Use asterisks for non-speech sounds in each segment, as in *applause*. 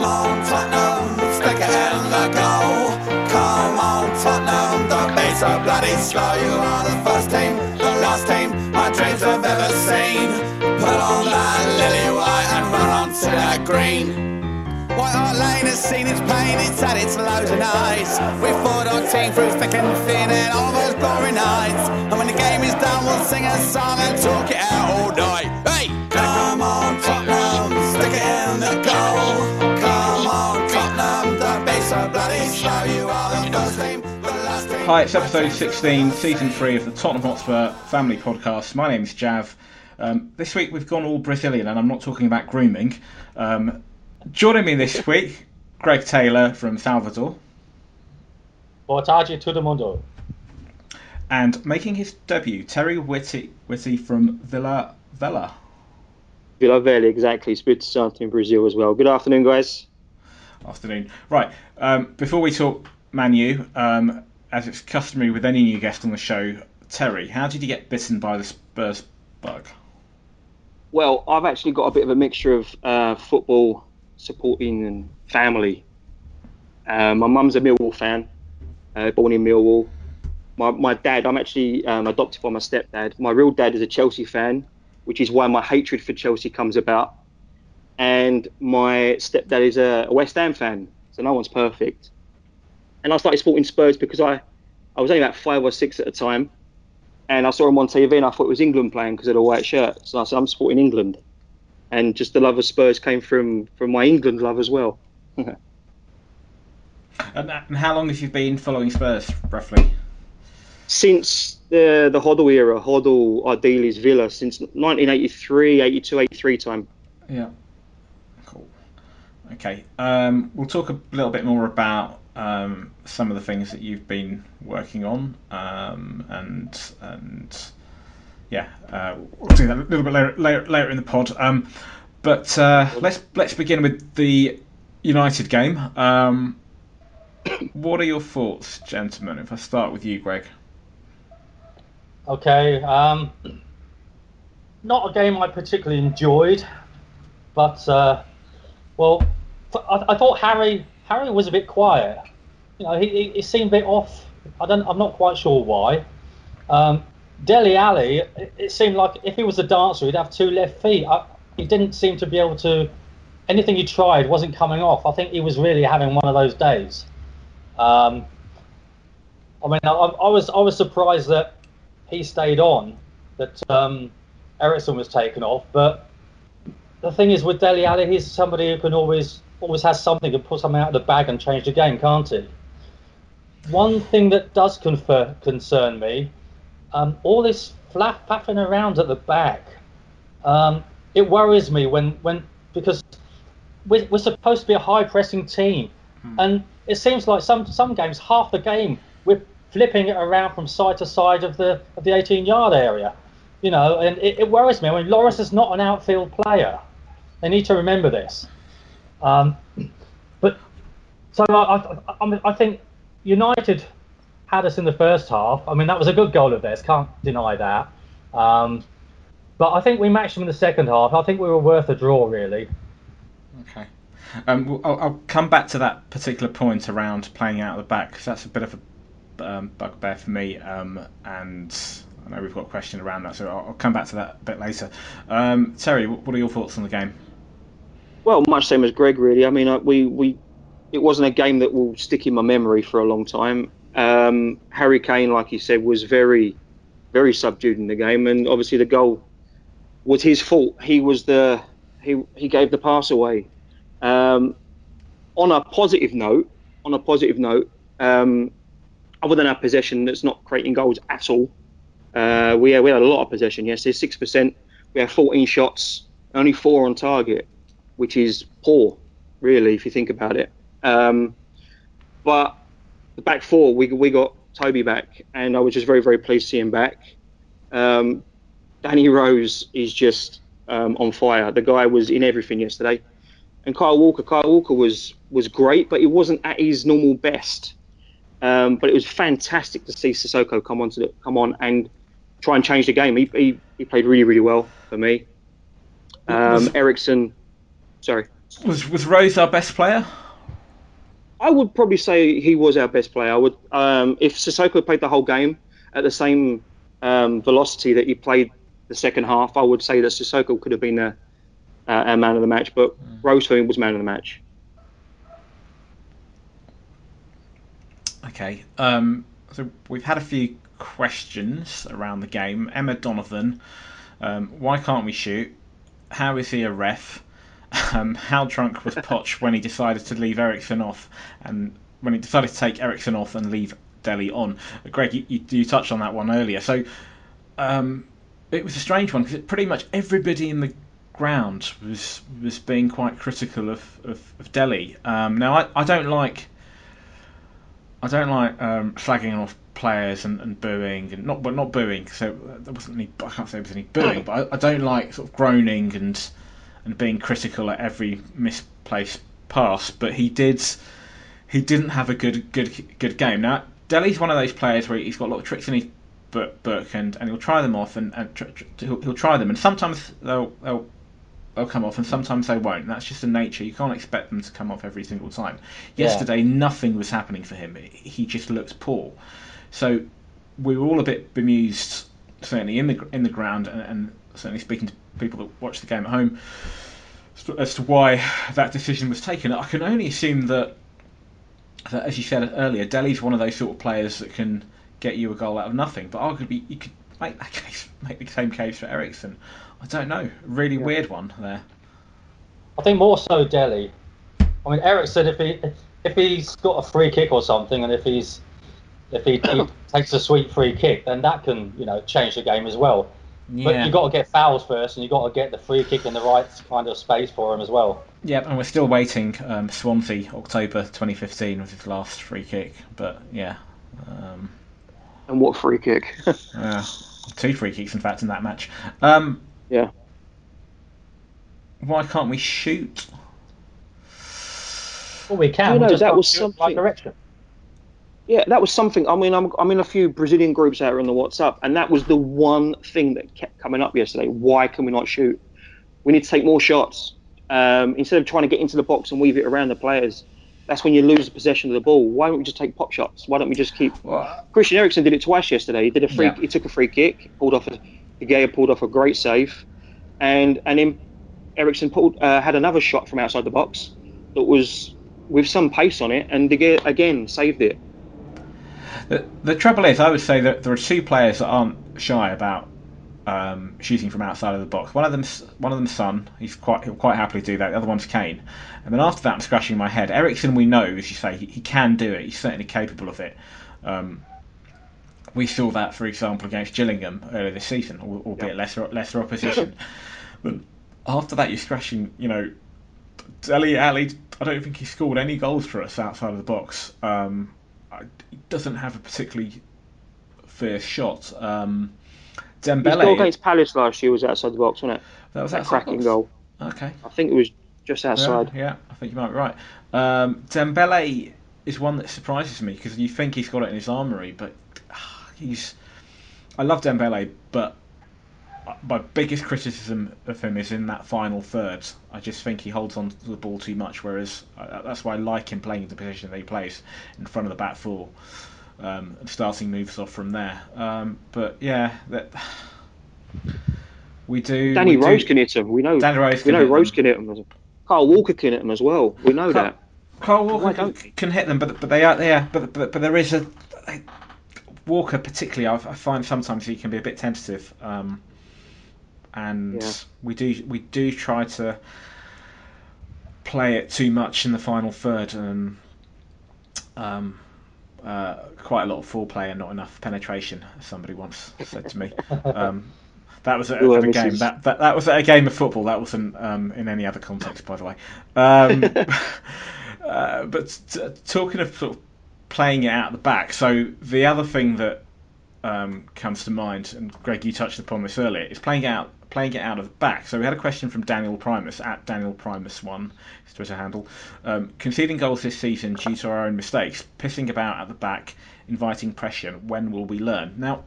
Come on, Tottenham, stick it in the goal. Come on, Tottenham, beats are bloody slow. You are the first team, the last team my dreams have ever seen. Put on that lily white and run that green. White Hart Lane has seen its pain, it's its and. We fought our team through thick and thin and all those glory nights. And when the game is done, we'll sing a song and talk it out all night. Hi, it's episode 16, season 3 of the Tottenham Hotspur Family Podcast. My name is Jav. Um, this week we've gone all Brazilian, and I'm not talking about grooming. Um, joining me this week, Greg Taylor from Salvador, Boa tarde, todo mundo. and making his debut, Terry Whitty, Whitty from Villa Vella. Villa Velha, exactly. Espírito Santo in Brazil as well. Good afternoon, guys. Afternoon. Right, um, before we talk Manu, um, as it's customary with any new guest on the show, Terry, how did you get bitten by the Spurs bug? Well, I've actually got a bit of a mixture of uh, football supporting and family. Uh, my mum's a Millwall fan, uh, born in Millwall. My, my dad, I'm actually um, adopted by my stepdad. My real dad is a Chelsea fan, which is why my hatred for Chelsea comes about. And my stepdad is a, a West Ham fan, so no one's perfect. And I started supporting Spurs because I, I was only about five or six at the time, and I saw him on TV and I thought it was England playing because of the white shirt. So I said, I'm supporting England. And just the love of Spurs came from, from my England love as well. And, and how long have you been following Spurs, roughly? Since the the Hoddle era, Hoddle Ardiles Villa, since 1983, 82, 83 time. Yeah. Cool. Okay. Um, we'll talk a little bit more about um, some of the things that you've been working on, um, and and yeah, uh, we'll do that a little bit later later, later in the pod. Um, but uh, let's let's begin with the United game. Um, what are your thoughts, gentlemen? If I start with you, Greg. Okay, um, not a game I particularly enjoyed, but uh, well, I thought Harry Harry was a bit quiet. You know, he, he, seemed a bit off. I don't. I'm not quite sure why. Um, Dele Alli, it, seemed like if he was a dancer, he'd have two left feet. I, he didn't seem to be able to. Anything he tried wasn't coming off. I think he was really having one of those days. Um, I mean, I, I was I was surprised that he stayed on, that um, Eriksen was taken off. But the thing is, with Dele Alli, he's somebody who can always always has something to pull something out of the bag and change the game, can't he? One thing that does confer, concern me, um, all this flap faffing around at the back, um, it worries me when when because we're, we're supposed to be a high pressing team, and it seems like some some games half the game we're flipping it around from side to side of the of the 18 yard area, you know, and it, it worries me. I mean, Lloris is not an outfield player. They need to remember this. Um, but so I, I, I, mean, I think United had us in the first half. I mean, that was a good goal of theirs. Can't deny that. Um, but I think we matched them in the second half. I think we were worth a draw, really. Okay. Um, I'll, I'll come back to that particular point around playing out of the back because that's a bit of a um, bugbear for me, um, and I know we've got a question around that, so I'll, I'll come back to that a bit later. Um, Terry, what are your thoughts on the game? Well, much same as Greg, really. I mean, we, we it wasn't a game that will stick in my memory for a long time. Um, Harry Kane, like you said, was very, very subdued in the game, and obviously the goal was his fault. He was the he he gave the pass away. Um, on a positive note, on a positive note, um, other than our possession that's not creating goals at all, uh, we we had a lot of possession. Yes, there's six percent. We had 14 shots, only four on target, which is poor, really, if you think about it. Um, but the back four, we we got Toby back, and I was just very very pleased to see him back. Um, Danny Rose is just um, on fire. The guy was in everything yesterday. And Kyle Walker, Kyle Walker was was great, but he wasn't at his normal best. Um, but it was fantastic to see Sissoko come on to the, come on and try and change the game. He, he, he played really really well for me. Um, Eriksen, sorry. Was was Rose our best player? I would probably say he was our best player. I would, um, if Sissoko played the whole game at the same um, velocity that he played the second half, I would say that Sissoko could have been a, uh, our man of the match. But mm. Rose me was man of the match. Okay. Um, so we've had a few questions around the game. Emma Donovan, um, why can't we shoot? How is he a ref? Um, how drunk was Poch when he decided to leave Eriksen off, and when he decided to take Eriksen off and leave Dele on? Greg, you, you, you touched on that one earlier. So um, it was a strange one because pretty much everybody in the ground was was being quite critical of of, of Dele. Um, now I, I don't like I don't like um, slagging off players and, and booing and not but not booing so there wasn't any I can't say there was any booing but I, I don't like sort of groaning and and being critical at every misplaced pass but he did he didn't have a good good good game now Dele's one of those players where he's got a lot of tricks in his book and, and he'll try them off and, and tr- tr- he'll, he'll try them and sometimes they'll, they'll they'll come off and sometimes they won't. That's just the nature. You can't expect them to come off every single time. Yesterday, yeah. nothing was happening for him. He just looked poor. So we were all a bit bemused, certainly in the in the ground, and, and certainly speaking to people that watch the game at home, as to why that decision was taken. I can only assume that, that as you said earlier, Dele's one of those sort of players that can get you a goal out of nothing. But arguably, you could make that *laughs* case, make the same case for Eriksen. I don't know. Really yeah. weird one there. I think more so Dele. I mean, Eriksen, if he if he's got a free kick or something, and if he's if he, he *coughs* takes a sweet free kick, then that can you know change the game as well. Yeah. But you've got to get fouls first, and you've got to get the free kick in the right kind of space for him as well. Yep, and we're still waiting. Um, Swansea, October 2015 was his last free kick, but yeah. Um, and what free kick? *laughs* uh, two free kicks, in fact, in that match. Um, yeah. Why can't we shoot? Well, we can. You know, that was something. Right direction. Yeah, that was something. I mean, I'm, I'm in a few Brazilian groups out on the WhatsApp, and that was the one thing that kept coming up yesterday. Why can we not shoot? We need to take more shots. Um, instead of trying to get into the box and weave it around the players, that's when you lose the possession of the ball. Why don't we just take pop shots? Why don't we just keep? Well, Christian Eriksen did it twice yesterday. He did a free. Yeah. He took a free kick, pulled off a. De Gea pulled off a great save, and and then Eriksen pulled uh, had another shot from outside the box that was with some pace on it, and De Gea again saved it. The, the trouble is, I would say that there are two players that aren't shy about um, shooting from outside of the box. One of them's one of them's Son. He's quite he'll quite happily do that. The other one's Kane. And then after that, I'm scratching my head. Eriksen, we know, as you say, he, he can do it. He's certainly capable of it. Um, we saw that, for example, against Gillingham earlier this season, albeit yep. lesser lesser opposition. *laughs* but after that, you're scratching. You know, Dele Alli. I don't think he scored any goals for us outside of the box. Um, doesn't have a particularly fierce shot. Um, Dembele. His goal against Palace last year was outside the box, wasn't it? That was that cracking goal. Okay. I think it was just outside. Yeah, yeah I think you might be right. Um, Dembele is one that surprises me because you think he's got it in his armoury, but uh, he's. I love Dembele, but my biggest criticism of him is in that final third. I just think he holds on to the ball too much, whereas uh, that's why I like him playing the position that he plays in front of the back four um, and starting moves off from there. Um, but yeah, that we do. Danny we Rose do, can hit him. We know. Danny Rose. We know Rose can hit him. Carl Walker can hit him as well. We know Carl, that. Carl Walker can, can, hit them, but but they are there. But but but there is a. Walker particularly, I, I find sometimes he can be a bit tentative. Um, and yeah. we do we do try to play it too much in the final third, and um, uh, quite a lot of foreplay and not enough penetration. Somebody once said to me. *laughs* Um, that was at, a game. That, that that was a game of football. That wasn't um, in any other context, by the way. Um, *laughs* uh, but t- talking of sort of playing it out the back, so the other thing that um, comes to mind, and Greg, you touched upon this earlier, is playing out playing it out of the back. So we had a question from Daniel Primus at Daniel Primus one, his Twitter handle, um, conceding goals this season due to our own mistakes, pissing about at the back, inviting pressure. When will we learn? Now,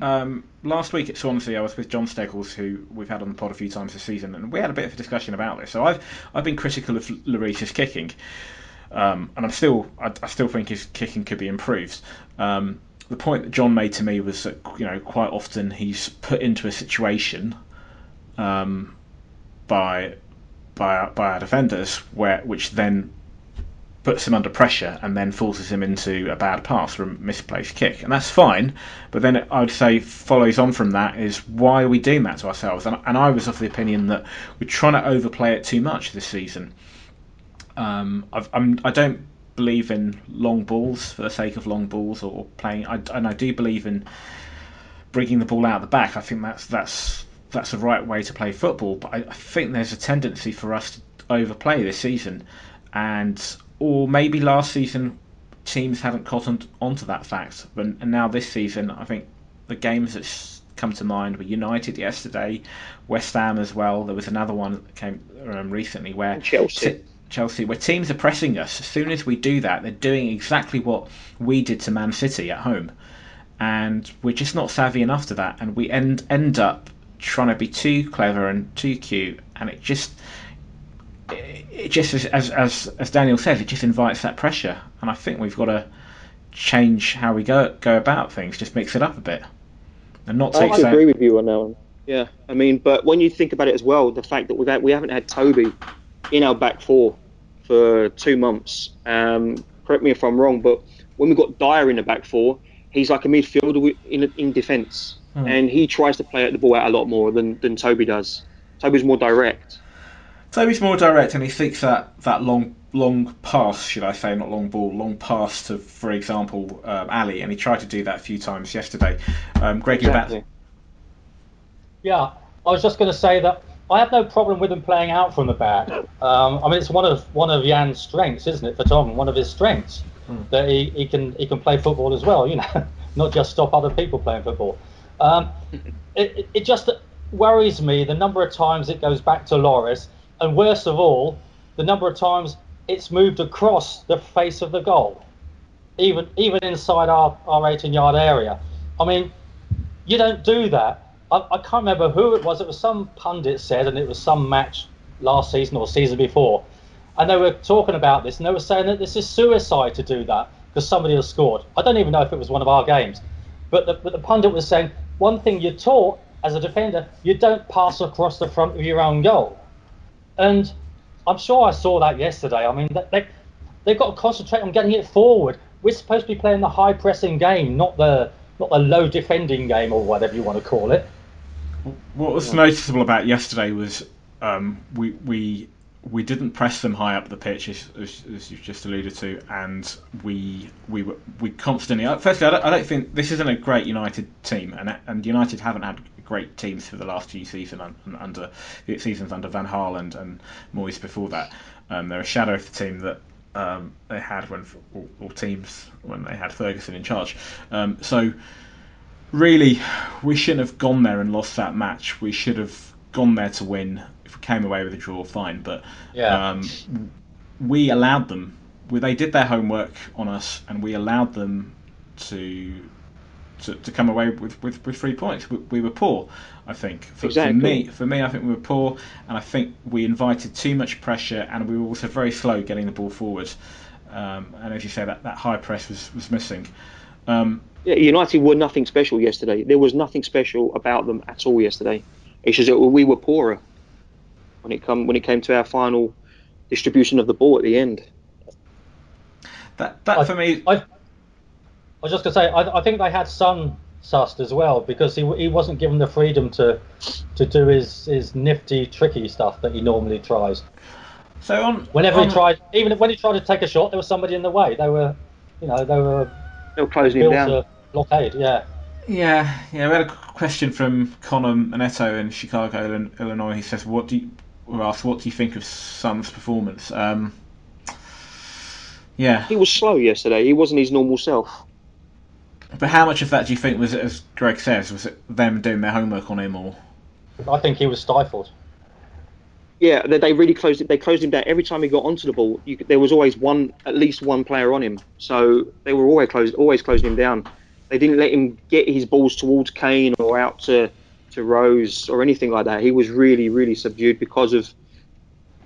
um, last week at Swansea, I was with John Steggles, who we've had on the pod a few times this season, and we had a bit of a discussion about this. So I've I've been critical of Lloris's kicking, um, and I'm still I, I, still think his kicking could be improved. Um, the point that John made to me was that you know quite often he's put into a situation um, by by by our defenders where which then puts him under pressure and then forces him into a bad pass or a misplaced kick, and that's fine. But then I would say follows on from that is why are we doing that to ourselves? And, and I was of the opinion that we're trying to overplay it too much this season. Um, I've, I'm, I do not believe in long balls for the sake of long balls or playing, I, and I do believe in bringing the ball out of the back. I think that's that's that's the right way to play football. But I, I think there's a tendency for us to overplay this season, and or maybe last season teams haven't cottoned onto that fact, but and now this season, I think the games that come to mind were United yesterday, West Ham as well. There was another one that came um, recently where Chelsea. T- Chelsea, where teams are pressing us. As soon as we do that, they're doing exactly what we did to Man City at home, and we're just not savvy enough to that, and we end end up trying to be too clever and too cute, and it just it just as, as as Daniel says, it just invites that pressure, and I think we've got to change how we go go about things, just mix it up a bit, and not take. I agree with you on that one. Yeah, I mean, but when you think about it as well, the fact that we've had, we haven't had Toby in our back four for two months. Um, correct me if I'm wrong, but when we've got Dier in the back four, he's like a midfielder in in defence, hmm. and he tries to play at the ball out a lot more than than Toby does. Toby's more direct. Toby's more direct, and he seeks that, that long long pass, should I say, not long ball, long pass to, for example, um, Alli, and he tried to do that a few times yesterday. Um, Greg, exactly. Yeah, I was just going to say that I have no problem with him playing out from the back. Um, I mean, it's one of one of Jan's strengths, isn't it, for Tom? One of his strengths hmm. that he, he can he can play football as well. You know, *laughs* not just stop other people playing football. Um, it, *laughs* it, it just worries me the number of times it goes back to Lloris, and worst of all, the number of times it's moved across the face of the goal, even even inside our, our 18 yard area. I mean, you don't do that. I, I can't remember who it was. It was some pundit said, and it was some match last season or season before, and they were talking about this, and they were saying that this is suicide to do that because somebody has scored. I don't even know if it was one of our games, but the, but the pundit was saying one thing you're taught as a defender, you don't pass across the front of your own goal. And I'm sure I saw that yesterday. I mean, they, they've got to concentrate on getting it forward. We're supposed to be playing the high pressing game, not the not the low defending game or whatever you want to call it. What was noticeable about yesterday was um, we we we didn't press them high up the pitch, as, as, as, you've just alluded to, and we we were we constantly. Firstly, I don't, I don't think this isn't a great United team, and and United haven't had great teams for the last few seasons under seasons under Van Gaal and, and Moyes before that. Um, they're a shadow of the team that um, they had when or, or, teams when they had Ferguson in charge. Um, so really, we shouldn't have gone there and lost that match. We should have gone there to win. If we came away with a draw, fine. But yeah. Um, we allowed them. They did their homework on us, and we allowed them to to, to come away with, with, with three points. We, we were poor, I think. For, exactly. for, me, for me, I think we were poor, and I think we invited too much pressure, and we were also very slow getting the ball forward. Um, and as you say, that, that high press was, was missing. Um, yeah, United were nothing special yesterday. There was nothing special about them at all yesterday. It's just that we were poorer when it come when it came to our final distribution of the ball at the end. That that I, for me, I, was just going to say, I, I, think they had Son sussed as well because he, he wasn't given the freedom to to do his, his nifty, tricky stuff that he normally tries. So on whenever on, he tried, even when he tried to take a shot, there was somebody in the way. They were, you know, they were. They were closing him down. Blockade, yeah. Yeah, yeah. We had a question from Connor Manetto in Chicago, Illinois. He says, "What do you?" We're asked, "What do you think of Son's performance?" Um, yeah, he was slow yesterday. He wasn't his normal self. But how much of that do you think was as Greg says, was it them doing their homework on him, or? I think he was stifled. Yeah, they, they really closed it. They closed him down every time he got onto the ball. You, there was always one, at least one player on him. So they were always closed, always closing him down. They didn't let him get his balls towards Kane or out to to Rose or anything like that. He was really, really subdued because of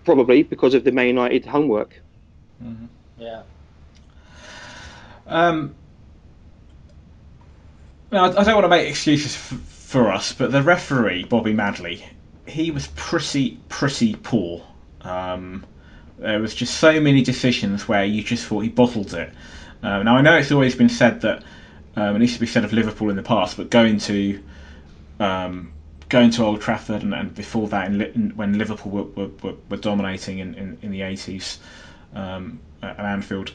probably because of the Man United homework. Mm-hmm. Yeah. Um, now, I don't want to make excuses f- for us, but the referee, Bobby Madley, he was pretty, pretty poor. Um, there was just so many decisions where you just thought he bottled it. Um, now, I know it's always been said that, um, it needs to be said of Liverpool in the past, but going to um, going to Old Trafford and, and before that, in, in, when Liverpool were, were, were dominating in, in, in the 80s um, at Anfield,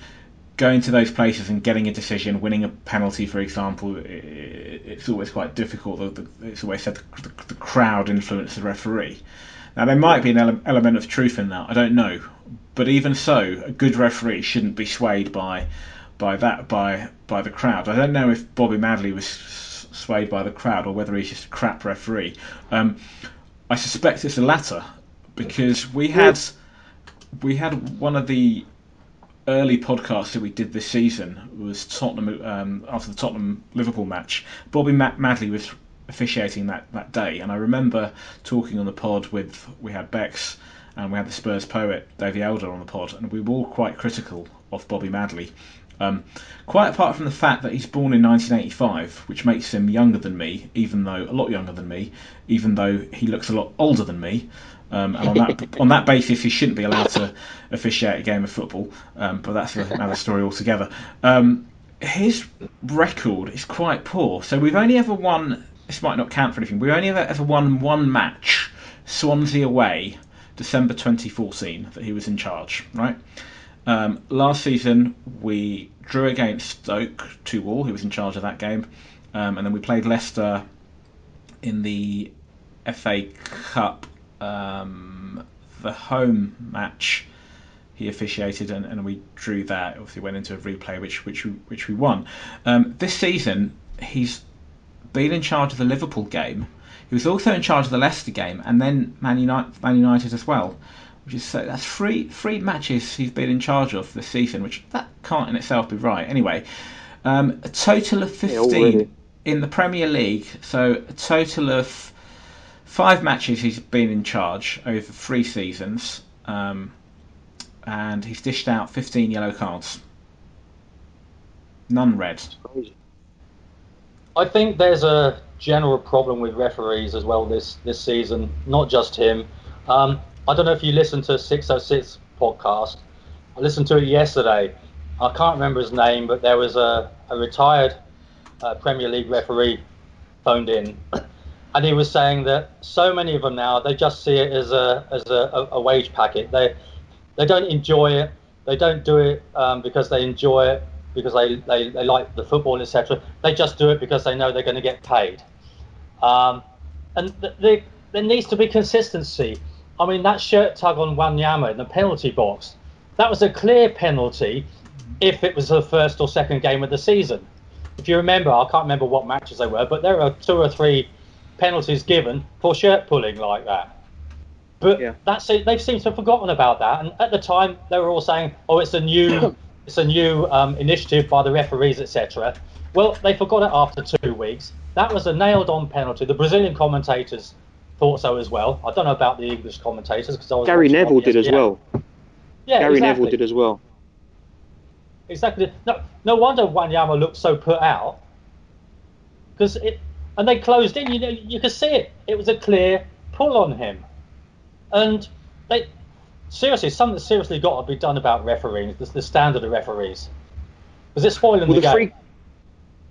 going to those places and getting a decision, winning a penalty, for example, it, it's always quite difficult. The, the, it's always said the, the, crowd influenced the referee. Now, there might be an ele- element of truth in that. I don't know, but even so, a good referee shouldn't be swayed by by that by by the crowd. I don't know if Bobby Madley was swayed by the crowd or whether he's just a crap referee. Um, I suspect it's the latter because we had we had one of the early podcasts that we did this season was Tottenham um, after the Tottenham Liverpool match. Bobby Madley was officiating that, that day, and I remember talking on the pod with we had Bex and we had the Spurs poet Davey Elder on the pod, and we were all quite critical of Bobby Madley. Um, quite apart from the fact that he's born in 1985, which makes him younger than me, even though a lot younger than me, even though he looks a lot older than me. Um, and on that *laughs* on that basis, he shouldn't be allowed to officiate a game of football. Um, but that's another story altogether. Um, his record is quite poor. So we've only ever won. This might not count for anything. We've only ever, ever won one match, Swansea away, December 2014, that he was in charge. Right. Um, last season we drew against Stoke two all. who was in charge of that game, um, and then we played Leicester in the FA Cup um, the home match he officiated and, and we drew that. Obviously, went into a replay which which we, which we won. Um, this season, he's been in charge of the Liverpool game. He was also in charge of the Leicester game, and then Man United, Man United as well. Which is so that's three three matches he's been in charge of this season, which that can't in itself be right. Anyway, um, a total of fifteen yeah, in the Premier League. So a total of five matches he's been in charge over three seasons, um, and he's dished out 15 yellow cards. None red. I think there's a general problem with referees as well this, this season, not just him. Um, I don't know if you listened to 606 podcast. I listened to it yesterday. I can't remember his name, but there was a, a retired uh, Premier League referee phoned in and he was saying that so many of them now they just see it as a as a, a wage packet. They they don't enjoy it. They don't do it um, because they enjoy it because they, they, they like the football etc. They just do it because they know they're going to get paid. Um, and the, there needs to be consistency. I mean that shirt tug on Wanyama in the penalty box, that was a clear penalty if it was the first or second game of the season. If you remember, I can't remember what matches they were, but there are two or three penalties given for shirt pulling like that. But yeah. that's it. They've seemed to have forgotten about that. And at the time, they were all saying, "Oh, it's a new, *coughs* it's a new um, initiative by the referees, etc." Well, they forgot it after two weeks. That was a nailed-on penalty. The Brazilian commentators thought so as well. I don't know about the English commentators because I was Gary Neville did as well. Yeah, Gary exactly. Neville did as well. Exactly. No, no wonder Wanyama looked so put out because it and they closed in. You know, you could see it. It was a clear pull on him, and they seriously something seriously got to be done about refereeing. The, the standard of referees was it spoiling well, the, the, game? Free,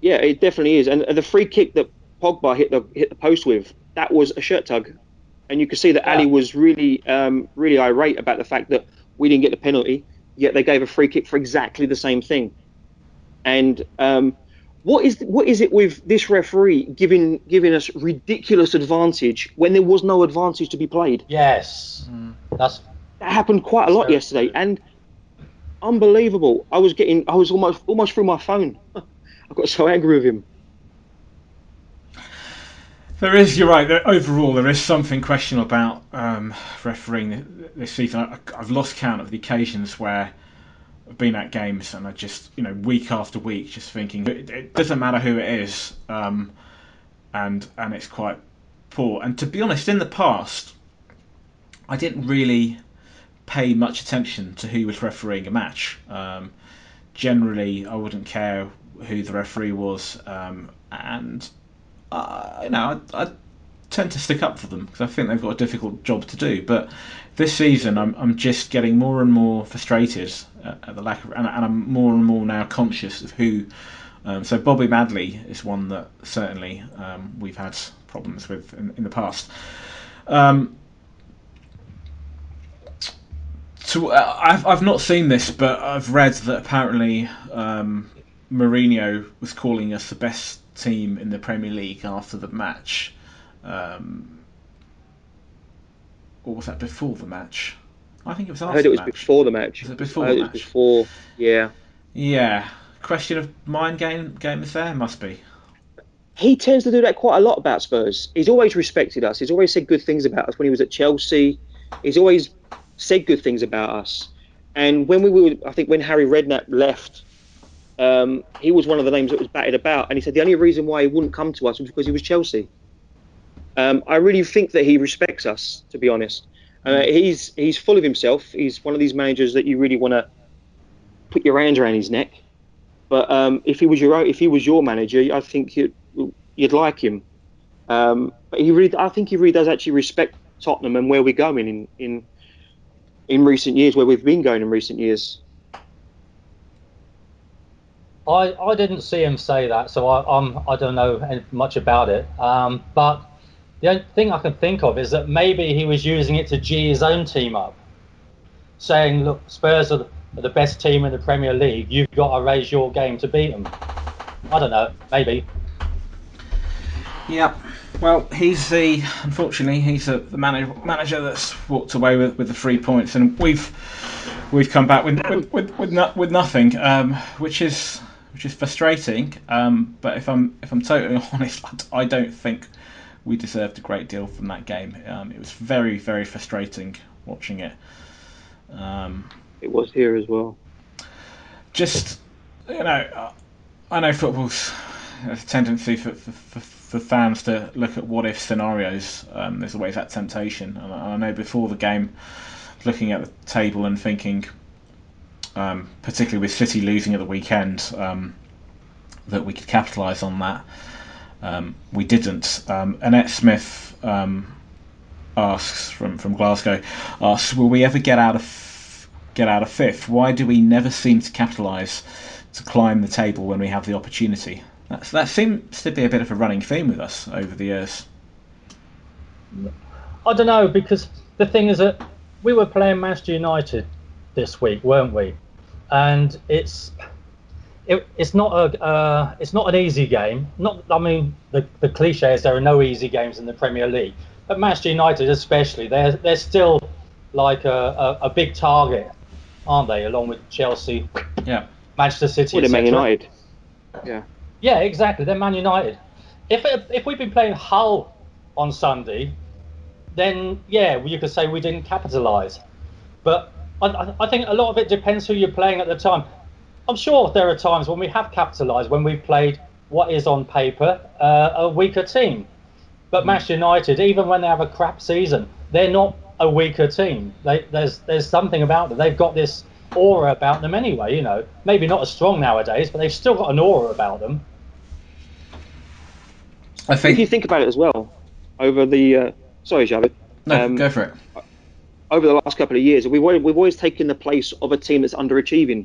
yeah, it definitely is. And the free kick that Pogba hit the hit the post with that was a shirt tug, and you could see that yeah. Alli was really um, really irate about the fact that we didn't get the penalty, yet they gave a free kick for exactly the same thing. And um, what is what is it with this referee giving giving us ridiculous advantage when there was no advantage to be played? Yes, mm. that's that happened quite a lot yesterday, true. and unbelievable. I was getting I was almost almost through my phone. *laughs* I got so angry with him. There is, you're right. There, overall, there is something questionable about um, refereeing this season. I, have lost count of the occasions where I've been at games and I just you know week after week just thinking it, it doesn't matter who it is, um, and and it's quite poor. And to be honest, in the past, I didn't really pay much attention to who was refereeing a match. Um, generally, I wouldn't care who the referee was, um, and uh, you know I, I tend to stick up for them because I think they've got a difficult job to do. But this season, I'm, I'm just getting more and more frustrated at, at the lack of, and, and, I'm more and more now conscious of who. Um, so Bobby Madley is one that certainly um, we've had problems with in, in the past. Um, so uh, I've I've not seen this, but I've read that apparently um, Mourinho was calling us the best team in the Premier League after the match. Um, or was that before the match? I think it was after. I heard it was match. before the match. Was it before I the match? it was before. Yeah. Yeah. Question of mind game game is there must be. He tends to do that quite a lot about Spurs. He's always respected us. He's always said good things about us when he was at Chelsea. He's always said good things about us. And when we were, I think when Harry Redknapp left, um, he was one of the names that was batted about. And he said the only reason why he wouldn't come to us was because he was Chelsea. Um, I really think that he respects us, to be honest. Uh, he's he's full of himself. He's one of these managers that you really want to put your hands around his neck. But um, if he was your if he was your manager, I think you'd, you'd like him. Um, but he really, I think he really does actually respect Tottenham and where we're going in in in recent years, where we've been going in recent years. I, I didn't see him say that, so I I'm, I don't know much about it. Um, but the only thing I can think of is that maybe he was using it to G his own team up, saying, "Look, Spurs are the, best team in the Premier League. You've got to raise your game to beat them." I don't know, maybe. Yeah, Well, he's the unfortunately he's the, the manager manager that's walked away with, with the three points, and we've we've come back with with with, with, no, with nothing, um, which is which is frustrating. Um, but if I'm if I'm totally *laughs* honest, I don't think we deserved a great deal from that game. Um, it was very very frustrating watching it. Um, It was here as well. just you know, I know football's a tendency for, for, for, for fans to look at what if scenarios. Um, there's always that temptation, and I know before the game, looking at the table and thinking, um, particularly with City losing at the weekend, um, that we could capitalise on that. Um, we didn't. Um, Annette Smith um, asks from, from Glasgow asks, will we ever get out of get out of fifth? Why do we never seem to capitalise to climb the table when we have the opportunity? That's, that seems to be a bit of a running theme with us over the years. I don't know because the thing is that we were playing Manchester United this week, weren't we? And it's it, it's not a uh, it's not an easy game. Not I mean the the cliche is there are no easy games in the Premier League, but Manchester United especially they're they're still like a, a, a big target, aren't they? Along with Chelsea, Yeah. Manchester City, Well, Man. United. Yeah. Yeah, exactly. They're Man United. If if we'd been playing Hull on Sunday, then yeah, you could say we didn't capitalise. But I, I- I think a lot of it depends who you're playing at the time. I'm sure there are times when we have capitalised when we've played what is on paper uh, a weaker team. But Manchester United, even when they have a crap season, they're not a weaker team. They, there's there's something about them. They've got this aura about them anyway. You know, maybe not as strong nowadays, but they've still got an aura about them. I think If you think. think about it as well, over the uh, sorry, Javad. No, um, go for it. Over the last couple of years, we've always, we've always taken the place of a team that's underachieving.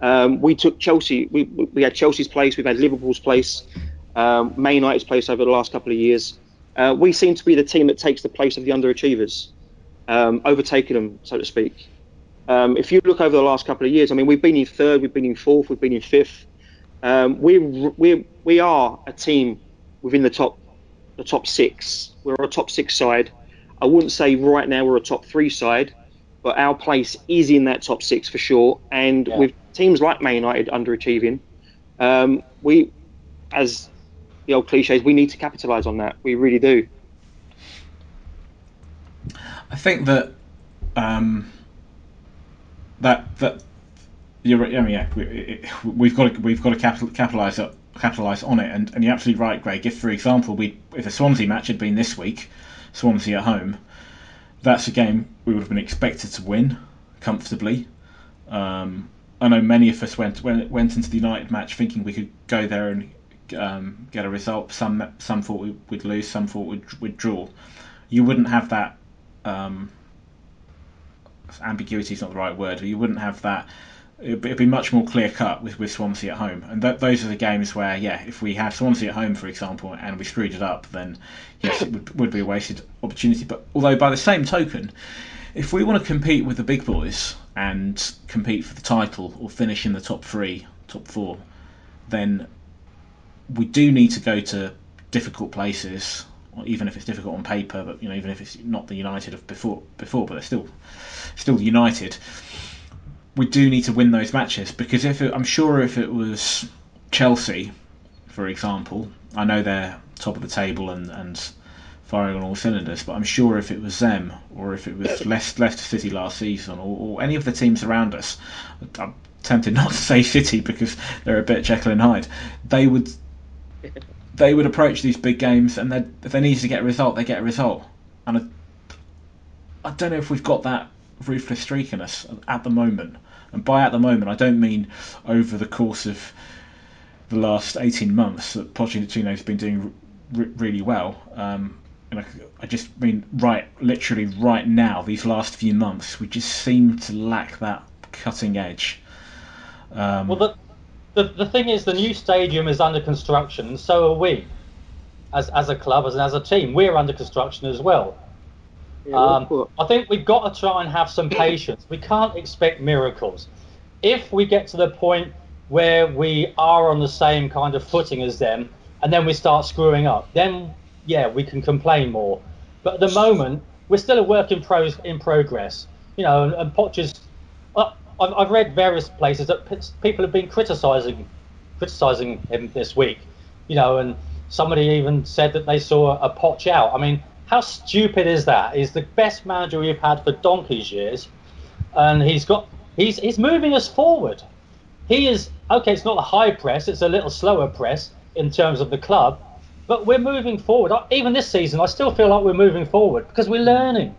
Um, we took Chelsea. We, we had Chelsea's place. We've had Liverpool's place. Um, Man United's place over the last couple of years. Uh, we seem to be the team that takes the place of the underachievers, um, overtaking them, so to speak. Um, if you look over the last couple of years, I mean, we've been in third, we've been in fourth, we've been in fifth. Um, we we we are a team within the top the top six. We're a top six side. I wouldn't say right now we're a top three side, but our place is in that top six for sure. And Yeah. with teams like Man United underachieving, um, we, as the old cliches, we need to capitalise on that. We really do. I think that um, that that you're right. I mean, yeah, we, we've got to, we've got to capital, capitalize capitalize on it. And, and you're absolutely right, Greg. If, for example, we if a Swansea match had been this week, Swansea at home, that's a game we would have been expected to win comfortably. Um, I know many of us went went, went into the United match thinking we could go there and um, get a result. Some some thought we would lose, some thought we'd, we'd draw. You wouldn't have that. Um, ambiguity is not the right word. You wouldn't have that. It'd be, much more clear cut with, with Swansea at home, and th- those are the games where, yeah, if we have Swansea at home, for example, and we screwed it up, then yes, it would, would be a wasted opportunity. But although by the same token, if we want to compete with the big boys and compete for the title or finish in the top three, top four, then we do need to go to difficult places, even if it's difficult on paper. But you know, even if it's not the United of before, before, but they're still still United. We do need to win those matches because if it, I'm sure if it was Chelsea, for example, I know they're top of the table and, and firing on all cylinders, but I'm sure if it was them or if it was Leicester City last season or, or any of the teams around us, I'm tempted not to say City because they're a bit Jekyll and Hyde. They would they would approach these big games and if they need to get a result, they get a result. And I, I don't know if we've got that ruthless streak in us at the moment. And by at the moment, I don't mean over the course of the last 18 months that Pochettino has been doing really well. Um, and I, I, just mean right, literally right now, these last few months, we just seem to lack that cutting edge. Um, well, the, the, the thing is, the new stadium is under construction, and so are we. As, as a club, as, as a team, we're under construction as well. Um, I think we've got to try and have some patience. We can't expect miracles. If we get to the point where we are on the same kind of footing as them, and then we start screwing up, then yeah, we can complain more. But at the moment, we're still a work in, pro- in progress. You know, and, and Potter's. I've, I've read various places that people have been criticising, criticising him this week. You know, and somebody even said that they saw a Poch out. I mean, how stupid is that? He's the best manager we've had for donkey's years, and he's got he's he's moving us forward. He is okay. It's not a high press; it's a little slower press in terms of the club, but we're moving forward. Even this season, I still feel like we're moving forward because we're learning.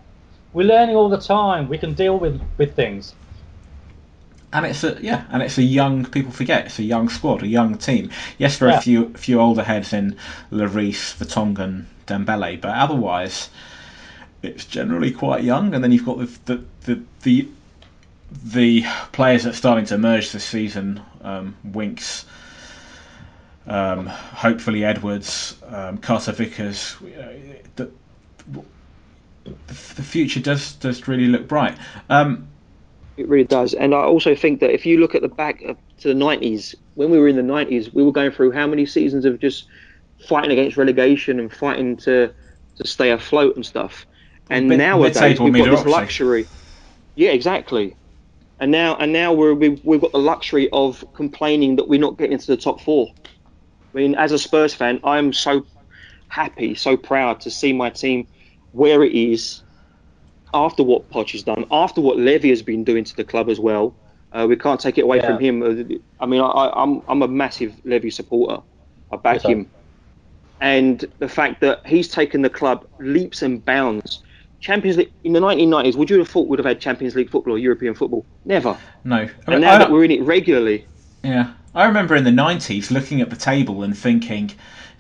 We're learning all the time. We can deal with with things. And it's a yeah, and it's a young. People forget it's a young squad, a young team. Yes, there are yeah. a few few older heads in Lloris, Vertonghen, Dembele, but otherwise it's generally quite young. And then you've got the the the, the, the players that are starting to emerge this season. Um, Winks, um, hopefully Edwards, um, Carter Vickers. The, the future does does really look bright. Um, it really does, and I also think that if you look at the back to the '90s, when we were in the '90s, we were going through how many seasons of just fighting against relegation and fighting to to stay afloat and stuff. And Mid- nowadays we've got this luxury. Yeah, exactly. And now and now we're, we've, we've got the luxury of complaining that we're not getting into the top four. I mean, as a Spurs fan, I'm so happy, so proud to see my team where it is after what Poch has done, after what Levy has been doing to the club as well. Uh, we can't take it away yeah. from him. I mean, I, am I'm, I'm a massive Levy supporter. I back him and the fact that he's taken the club leaps and bounds. Champions League in the 1990s, would you have thought would have had Champions League football or European football? Never. No. I mean, and now I, that we're in it regularly. Yeah, I remember in the 90s looking at the table and thinking,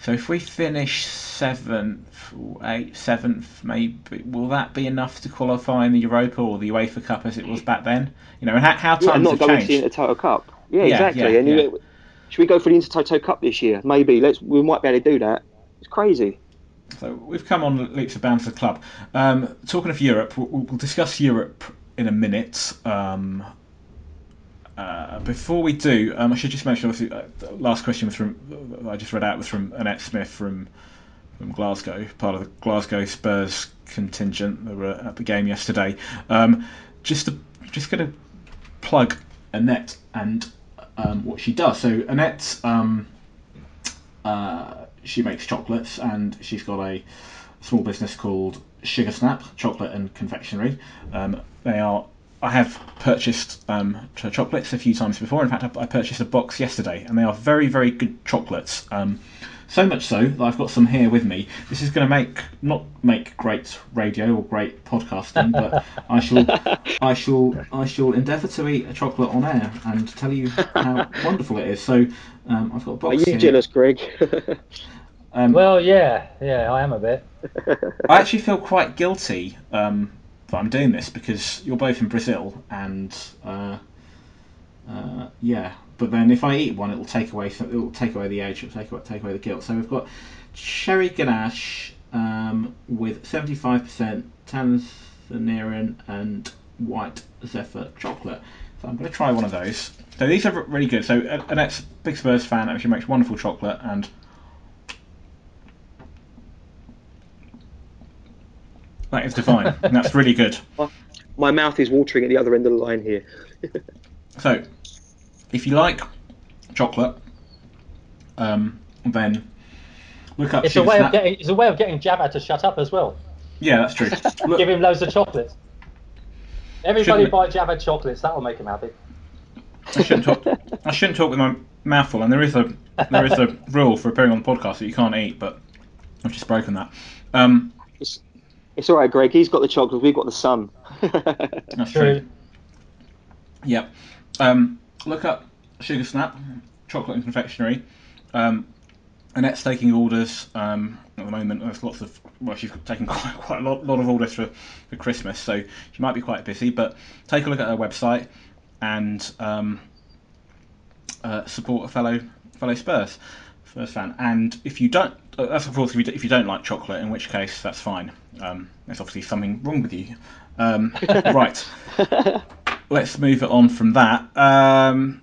so if we finish seventh, eighth, seventh, maybe will that be enough to qualify in the Europa or the UEFA Cup as it was back then? You know, and how, how times yeah, not have going changed. to the Intertoto Cup. Yeah, yeah exactly. Yeah, and yeah. You, should we go for the Intertoto Cup this year? Maybe. Let's. We might be able to do that. It's crazy. So we've come on leaps and bounds to the club. Um, talking of Europe, we'll, we'll, discuss Europe in a minute. Um, uh, before we do, um, I should just mention. Obviously, uh, the last question was from I just read out was from Annette Smith from from Glasgow, part of the Glasgow Spurs contingent that were at the game yesterday. Um, just to, just going to plug Annette and um, what she does. So Annette. Um, uh, she makes chocolates and she's got a small business called Sugar Snap Chocolate and Confectionery. Um, they are I have purchased um, ch- chocolates a few times before. In fact, I, I purchased a box yesterday, and they are very, very good chocolates. Um, so much so that I've got some here with me. This is going to make not make great radio or great podcasting, but *laughs* I shall, I shall, I shall endeavour to eat a chocolate on air and tell you how *laughs* wonderful it is. So um, I've got a box. Are you here. jealous, Greg? *laughs* Um, Well, yeah, yeah, I am a bit. I actually feel quite guilty um, that I'm doing this because you're both in Brazil, and uh, uh, yeah. But then if I eat one, it'll take away it'll take away the age, it'll take away, take away the guilt. So we've got cherry ganache um, with 75% Tanzanian and white zephyr chocolate. So I'm going to try one of those. So these are really good. So uh, Annette's a big Spurs fan, and she makes wonderful chocolate, and that is divine. *laughs* that's really good. My mouth is watering at the other end of the line here. *laughs* So, if you like chocolate, um, then look up It's a way Snap. of getting. It's a way of getting Jabba to shut up as well. Yeah, that's true. *laughs* Look, Give him loads of chocolates. Everybody Shouldn't- buy Jabba chocolates. That will make him happy. I shouldn't talk. I shouldn't talk with my mouth full, and there is a there is a *laughs* rule for appearing on the podcast that you can't eat, but I've just broken that. Um, It's, it's all right, Greg. He's got the chocolate. We've got the sun. *laughs* that's True. true. Yep. Um, look up Sugar Snap, chocolate and confectionery. Um, Annette's taking orders um, at the moment. There's lots of well, she's taking *laughs* quite, quite a lot, lot of orders for, for Christmas, so she might be quite busy. But take a look at her website and um, uh, support a fellow fellow Spurs Spurs fan. And if you don't, uh, that's of course if you, if you don't like chocolate, in which case that's fine. Um, there's obviously something wrong with you. Um, *laughs* right *laughs* let's move it on from that. Um,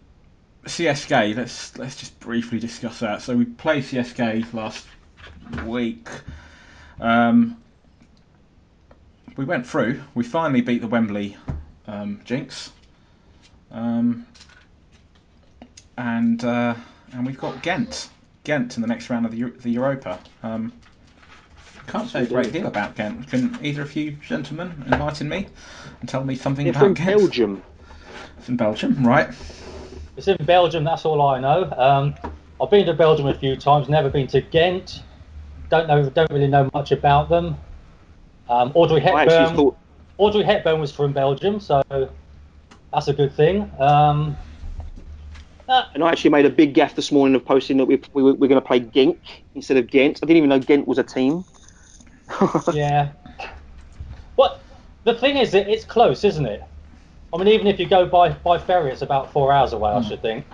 CSK. Let's let's just briefly discuss that. So we played CSK last week. Um, we went through. We finally beat the Wembley um, Jinx. Um, and uh, and we've got Ghent. Ghent in the next round of the, the Europa. Um, can't say a great deal about Ghent. Can either of you gentlemen enlighten me and tell me something They're about from Ghent? Belgium. It's in Belgium, right? It's in Belgium. That's all I know. Um, I've been to Belgium a few times. Never been to Ghent. Don't know. Don't really know much about them. Um, Audrey Hepburn. thought Audrey Hepburn was from Belgium, so that's a good thing. Um, uh, And I actually made a big gaff this morning of posting that we, we, were- we're going to play Genk instead of Ghent. I didn't even know Ghent was a team. *laughs* yeah. What the thing is, it, it's close, isn't it? I mean, even if you go by by ferry, it's about four hours away, I should think.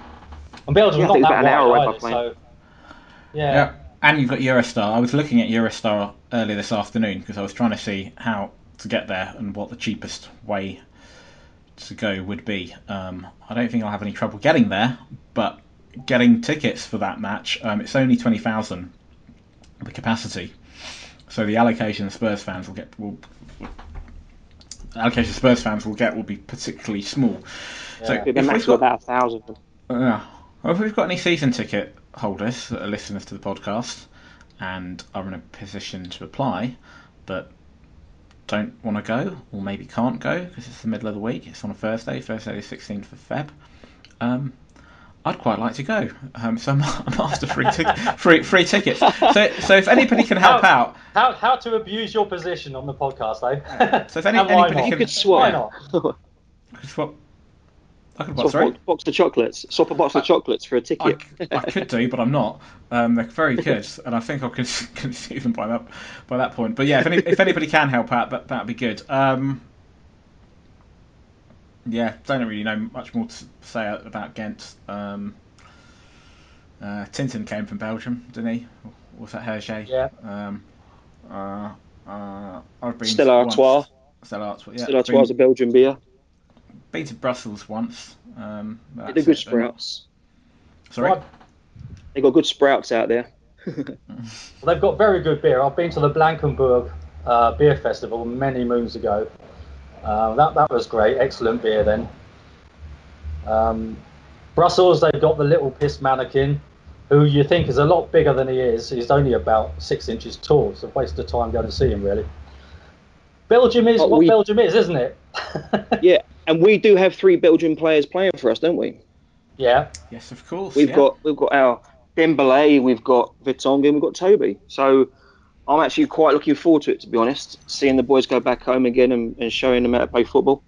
And Belgium's Yeah, not that about an hour wide away by either, plane. so yeah. Yeah. And you've got Eurostar. I was looking at Eurostar earlier this afternoon because I was trying to see how to get there and what the cheapest way to go would be. Um, I don't think I'll have any trouble getting there, but getting tickets for that match, um, it's only 20,000 the capacity. So the allocation Spurs fans will get will, will allocation Spurs fans will get will be particularly small. So Yeah. The if we've got- about a thousand. yeah. Well, if we've got any season ticket holders that are listeners to the podcast and are in a position to apply, but don't want to go or maybe can't go because it's the middle of the week, it's on a Thursday, Thursday the 16th of Feb, um, I'd quite like to go. Um, so I'm, *laughs* I'm after free, tic- free, free tickets. So, so if anybody can help How- out, How how to abuse your position on the podcast, though. *laughs* So if any- And why anybody not? can- You could Why swap. not? I could swap. I could what, Swap sorry? a box, box of chocolates. Swap a box of chocolates for a ticket. I could do, but I'm not. Um, they're very good, *laughs* and I think I could conceive them by that by that point. But yeah, if, any, if anybody can help out, that that'd be good. Um, yeah, don't really know much more to say about Ghent. Um, uh, Tintin came from Belgium, didn't he? Or was that Hergé? Yeah. Um, uh, uh, I've been Stella Artois. Stella Artois. Yeah, Stella Artois is a Belgian beer. been to Brussels once. Um, They're good it. They're sprouts. Sorry. Well, They got good sprouts out there. *laughs* they've got very good beer. I've been to the Blankenburg uh, beer festival many moons ago. Uh, that that was great. Excellent beer then. Um, Brussels, they've got the little piss mannequin, who you think is a lot bigger than he is. He's only about six inches tall. It's a waste of time going to see him, really. Belgium is Oh, what we- Belgium is, isn't it? *laughs* Yeah, and we do have three Belgian players playing for us, don't we? Yeah. Yes, of course. We've yeah. got we've got our Dembele, we've got Vertonghen, we've got Toby. So I'm actually quite looking forward to it, to be honest. Seeing the boys go back home again and, and showing them how to play football.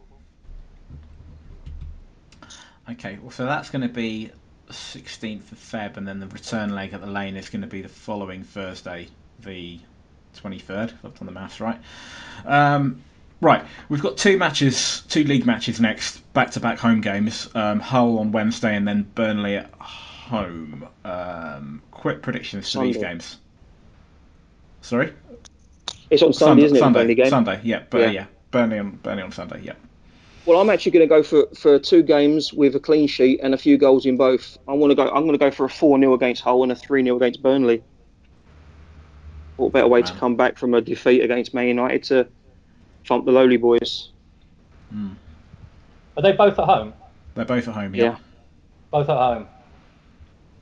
Okay, well, so that's going to be 16th of Feb, and then the return leg at the lane is going to be the following Thursday, the 23rd, if I've done the maths right. Um, right, we've got two matches, two league matches next, back to back home games. Um, Hull on Wednesday, and then Burnley at home. Um, quick predictions for these games. Sorry? It's on Sunday, isn't it? Sunday, Burnley game. Sunday, yeah, but, Yeah. yeah. Burnley on Burnley on Sunday, yeah. Well, I'm actually going to go for, for two games with a clean sheet and a few goals in both. I want to go. I'm going to go for a four 0 against Hull and a three 0 against Burnley. What better way to come back from a defeat against Man United to thump the lowly boys? Are they both at home? They're both at home, yeah. Yeah. Both at home.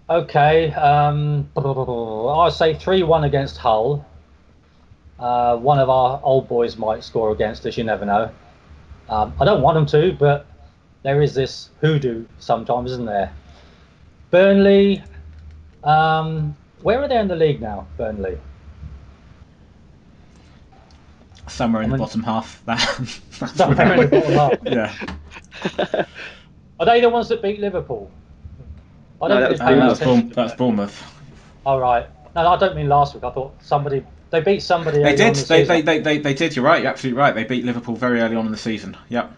Okay. Um, I'll say 3 1 against Hull. Uh, one of our old boys might score against us, you never know. Um, I don't want them to, but there is this hoodoo sometimes, isn't there? Burnley. Um, where are they in the league now, Burnley? Somewhere in the bottom half. *laughs* That's *laughs* Somewhere in the bottom half. *laughs* yeah. Are they the ones that beat Liverpool? I No, don't that was think that's, beat- Bourne, that's Bournemouth. All right. No, I don't mean last week. I thought somebody they beat somebody. They did. on the They, they, they, they, they did. You're right. You're absolutely right. They beat Liverpool very early on in the season. Yep.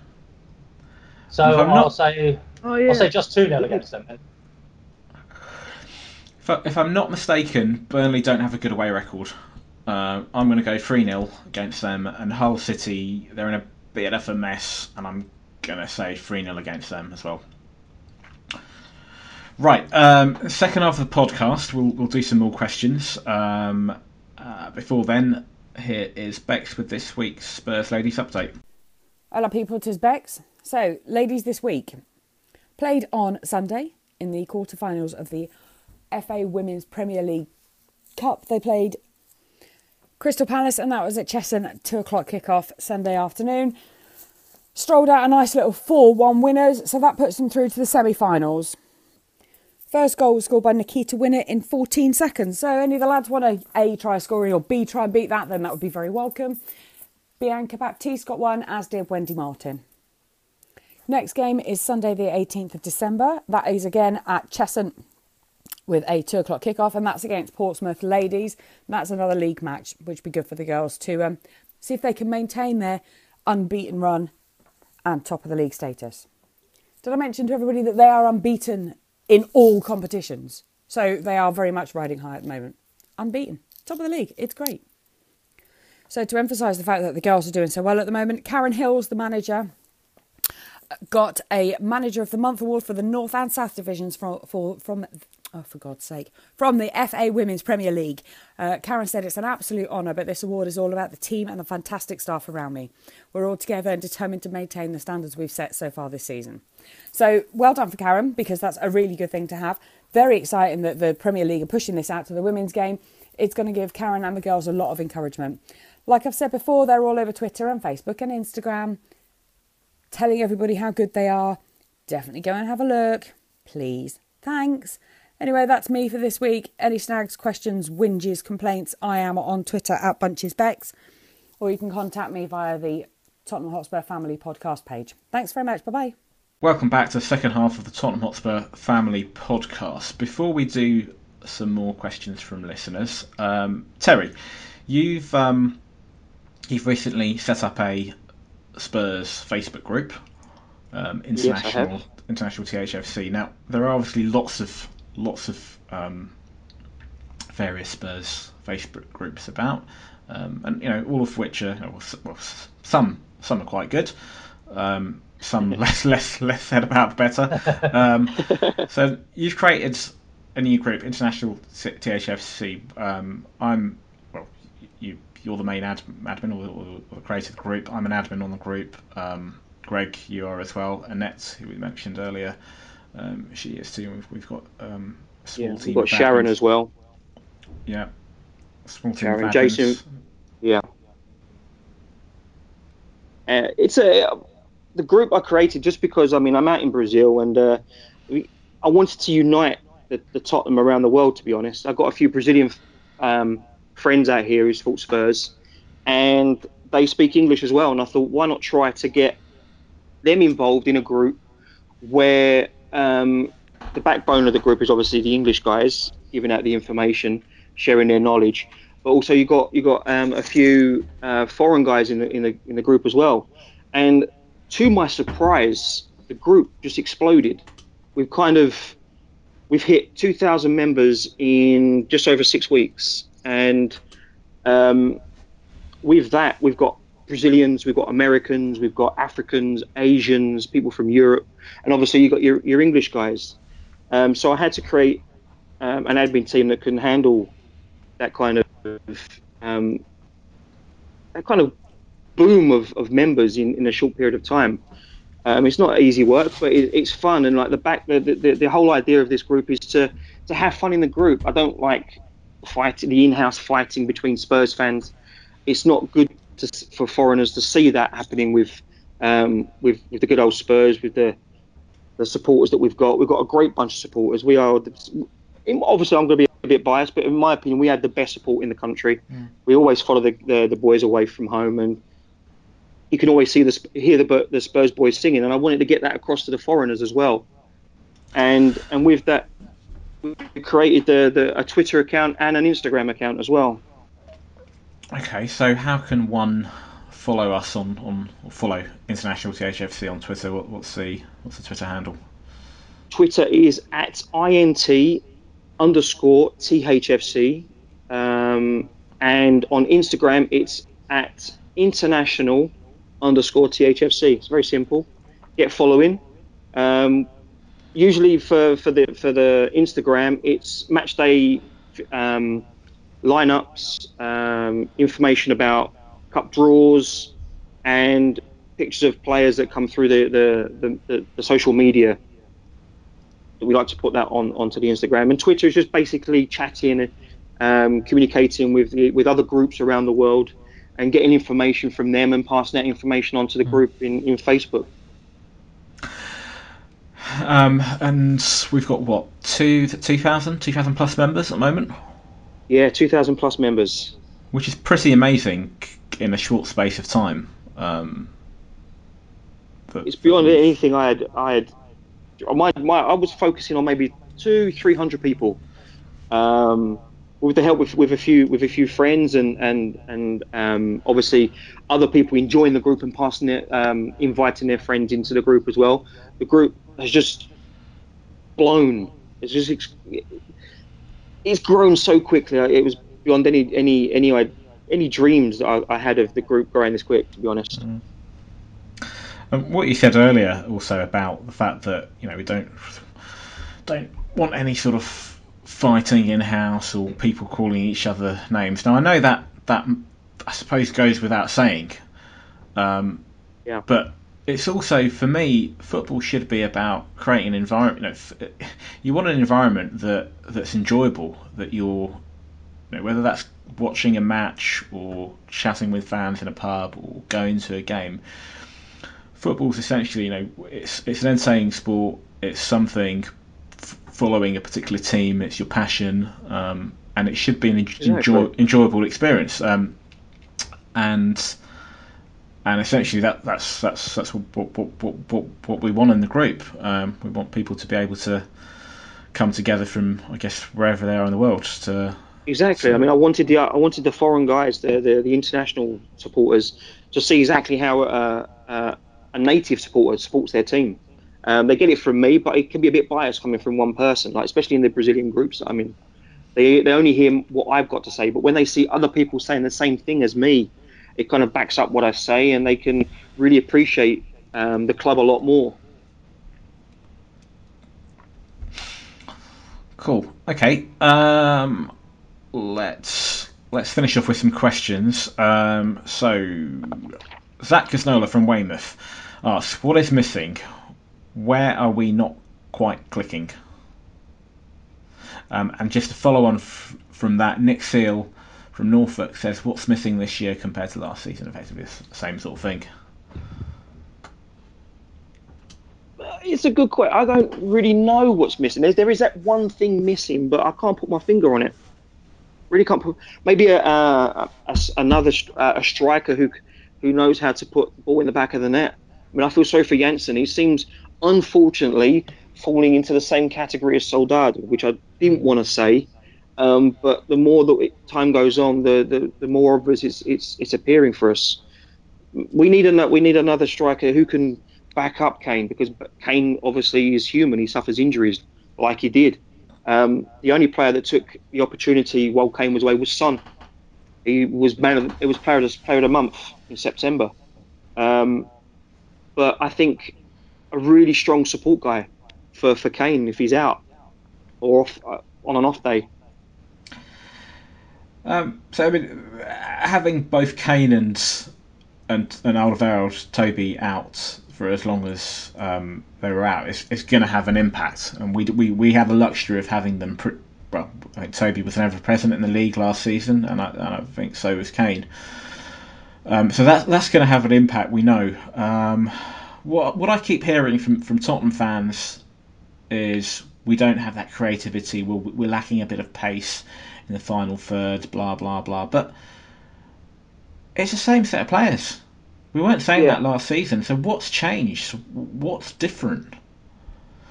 So I'm I'll not- say Oh yeah. I'll say just two 0 against them. then. If, I, if I'm not mistaken, Burnley don't have a good away record. Uh, I'm going to go 3 0 against them. And Hull City, they're in a bit of a mess. And I'm going to say 3 0 against them as well. Right. Um, second half of the podcast, we'll, we'll do some more questions. Um, uh, before then, here is Bex with this week's Spurs Ladies update. Hello, people. Tis Bex. So, ladies, this week played on Sunday in the quarterfinals of the FA Women's Premier League Cup. They played Crystal Palace, and that was at Cheshunt at two o'clock kickoff Sunday afternoon. Strolled out a nice little 4 1 winners, so that puts them through to the semi finals. First goal was scored by Nikita Whinnett in 14 seconds. So, any of the lads want to A, try scoring, or B, try and beat that, then that would be very welcome. Bianca Baptiste got one, as did Wendy Martin. Next game is Sunday, the 18th of December. That is again at Cheshunt with a two o'clock kickoff, and that's against Portsmouth Ladies. That's another league match, which would be good for the girls to um, see if they can maintain their unbeaten run and top of the league status. Did I mention to everybody that they are unbeaten in all competitions? So they are very much riding high at the moment. Unbeaten. Top of the league. It's great. So to emphasise the fact that the girls are doing so well at the moment, Karen Hills, the manager, got a Manager of the Month award for the North and South divisions from, for, from oh, for God's sake, from the FA Women's Premier League. Uh, Karen said it's an absolute honour, but this award is all about the team and the fantastic staff around me. We're all together and determined to maintain the standards we've set so far this season. So well done for Karen, because that's a really good thing to have. Very exciting that the Premier League are pushing this out to the women's game. It's going to give Karen and the girls a lot of encouragement. Like I've said before, they're all over Twitter and Facebook and Instagram telling everybody how good they are. Definitely go and have a look. Please. Thanks. Anyway, that's me for this week. Any snags, questions, whinges, complaints, I am on Twitter at BunchesBex, or you can contact me via the Tottenham Hotspur Family Podcast page. Thanks very much. Bye bye. Welcome back to the second half of the Tottenham Hotspur Family Podcast. Before we do some more questions from listeners, um, Terry, you've um, you've recently set up a Spurs Facebook group, um, Yes, international international THFC. Now there are obviously lots of lots of um, various Spurs Facebook groups about, um, and you know all of which are well, s- well, s- some some are quite good. Um, some *laughs* less less less said about better. Um, so you've created a new group, International THFC. Um, I'm well, you you're the main ad, admin or, or, or the creator of the group. I'm an admin on the group. Um, Greg, you are as well. Annette, who we mentioned earlier, um, she is too. We've, we've got um, a small Yeah, team. we've got Sharon as well. Yeah, a small team Sharon. Jason. Yeah. Uh, it's a the group I created just because I mean I'm out in Brazil and uh, we, I wanted to unite the, the, Tottenham around the world. To be honest, I've got a few Brazilian um, friends out here who support Spurs, and they speak English as well. And I thought, why not try to get them involved in a group where um, the backbone of the group is obviously the English guys giving out the information, sharing their knowledge, but also you got you got um, a few uh, foreign guys in the, in the in the group as well. And to my surprise, the group just exploded. We've kind of we've hit 2,000 members in just over six weeks, and um, with that, we've got Brazilians, we've got Americans, we've got Africans, Asians, people from Europe, and obviously you've got your, your English guys. Um, so I had to create um, an admin team that can handle that kind of um, that kind of boom of, of members in, in a short period of time. Um, it's not easy work, but it, it's fun. And like the back, the, the, the whole idea of this group is to to have fun in the group. I don't like fighting the in-house fighting between Spurs fans. It's not good to, for foreigners to see that happening with um, with with the good old Spurs, with the the supporters that we've got. We've got a great bunch of supporters. We are obviously I'm going to be a bit biased, but in my opinion, we had the best support in the country. Mm. We always follow the, the, the boys away from home, and you can always see the hear the the Spurs boys singing. And I wanted to get that across to the foreigners as well. And and with that, we created the, the a Twitter account and an Instagram account as well. Okay, so how can one follow us on, on follow International THFC on Twitter? What, what's the what's the Twitter handle? Twitter is at int underscore THFC. Um, and on Instagram, it's at international underscore THFC. It's very simple. Get following. Um, usually for, for the for the Instagram, it's match day um, lineups, um, information about cup draws, and pictures of players that come through the the, the, the social media we like to put that on onto the Instagram. And Twitter is just basically chatting, um, communicating with the, with other groups around the world, and getting information from them and passing that information onto the hmm. group in, in Facebook. Um, and we've got what two 2,000 2,000 plus members at the moment. Yeah, two thousand plus members, which is pretty amazing in a short space of time. Um, it's beyond anything I had I had my, my I was focusing on maybe two, three hundred people, um, with the help with, with a few with a few friends and and and um, obviously other people enjoying the group and passing it, um, inviting their friends into the group as well. The group has just blown. It's just it's grown so quickly. It was beyond any any any any dreams I, I had of the group growing this quick. To be honest. Mm. And what you said earlier also about the fact that you know we don't don't want any sort of fighting in house or people calling each other names. Now I know that that I suppose goes without saying. Um, yeah. But it's also for me, football should be about creating an environment. You, know, you want an environment that that's enjoyable. That you're, you know, whether that's watching a match or chatting with fans in a pub or going to a game football's essentially, you know, it's it's an entertaining sport. It's something f- following a particular team. It's your passion, um, and it should be an enjoy- enjoyable experience. Um, and and essentially that that's that's that's what what, what, what, what we want in the group. Um, we want people to be able to come together from I guess wherever they are in the world to exactly. I mean, I wanted the I wanted the foreign guys, the the, the international supporters, to see exactly how uh, uh, a native supporter supports their team. Um, they get it from me, but it can be a bit biased coming from one person, like especially in the Brazilian groups. I mean, they they only hear what I've got to say, but when they see other people saying the same thing as me, it kind of backs up what I say, and they can really appreciate um, the club a lot more. Cool. Okay. Um, let's let's finish off with some questions. Um, so, Zach Casnola from Weymouth asks, what is missing? Where are we not quite clicking? Um, and just to follow on f- from that, Nick Seal from Norfolk says, what's missing this year compared to last season? Effectively, the same sort of thing. Uh, it's a good question. I don't really know what's missing. There is that one thing missing, but I can't put my finger on it. Really can't put. Maybe a, a, a another a striker who who knows how to put the ball in the back of the net. I mean, I feel sorry for Janssen. He seems, unfortunately, falling into the same category as Soldado, which I didn't want to say. Um, but the more that time goes on, the, the, the more obvious it's, it's it's appearing for us. We need a we need another striker who can back up Kane because Kane obviously is human. He suffers injuries like he did. Um, the only player that took the opportunity while Kane was away was Son. He was man of it was player of, player of the month in September. Um, but I think a really strong support guy for, for Kane if he's out or off, uh, on an off day. Um, so I mean, having both Kane and and and Alderweireld, Toby out for as long as um, they were out, it's, it's going to have an impact. And we, we we have the luxury of having them. Pre- well, I think Toby was never present in the league last season, and I, and I think so was Kane. Um, so that that's going to have an impact. We know. Um, what what I keep hearing from from Tottenham fans is we don't have that creativity. We're, we're lacking a bit of pace in the final third. Blah blah blah. But it's the same set of players. We weren't saying yeah. that last season. So what's changed? What's different?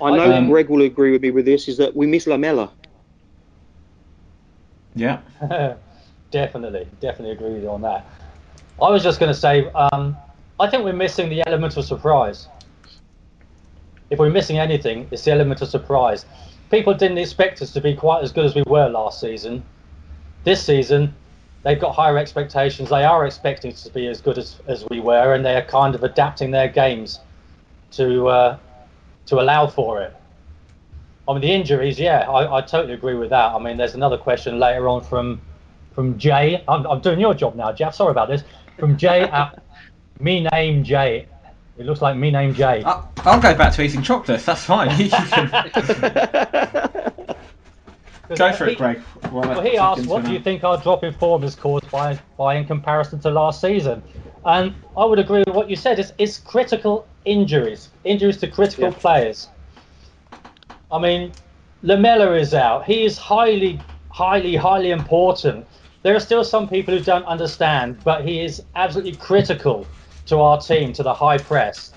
I know um, Greg will agree with me with this. Is that we miss Lamela. Yeah. *laughs* definitely, definitely agree with you on that. I was just going to say, um, I think we're missing the element of surprise. If we're missing anything, it's the element of surprise. People didn't expect us to be quite as good as we were last season. This season, they've got higher expectations. They are expecting to be as good as, as we were, and they are kind of adapting their games to uh, to allow for it. I mean, the injuries, yeah, I, I totally agree with that. I mean, there's another question later on from from Jay. I'm, I'm doing your job now, Jeff. Sorry about this. From Jay at *laughs* me name Jay. It looks like me named Jay. I'll, I'll go back to eating chocolates. That's fine. *laughs* *laughs* go for he, it, Greg. well, he asked, "What do you think our drop in form is caused by, by in comparison to last season?" And I would agree with what you said. It's, it's critical injuries, injuries to critical yeah. players. I mean, Lamela is out. He is highly, highly, highly important. There are still some people who don't understand, but he is absolutely critical to our team, to the high press.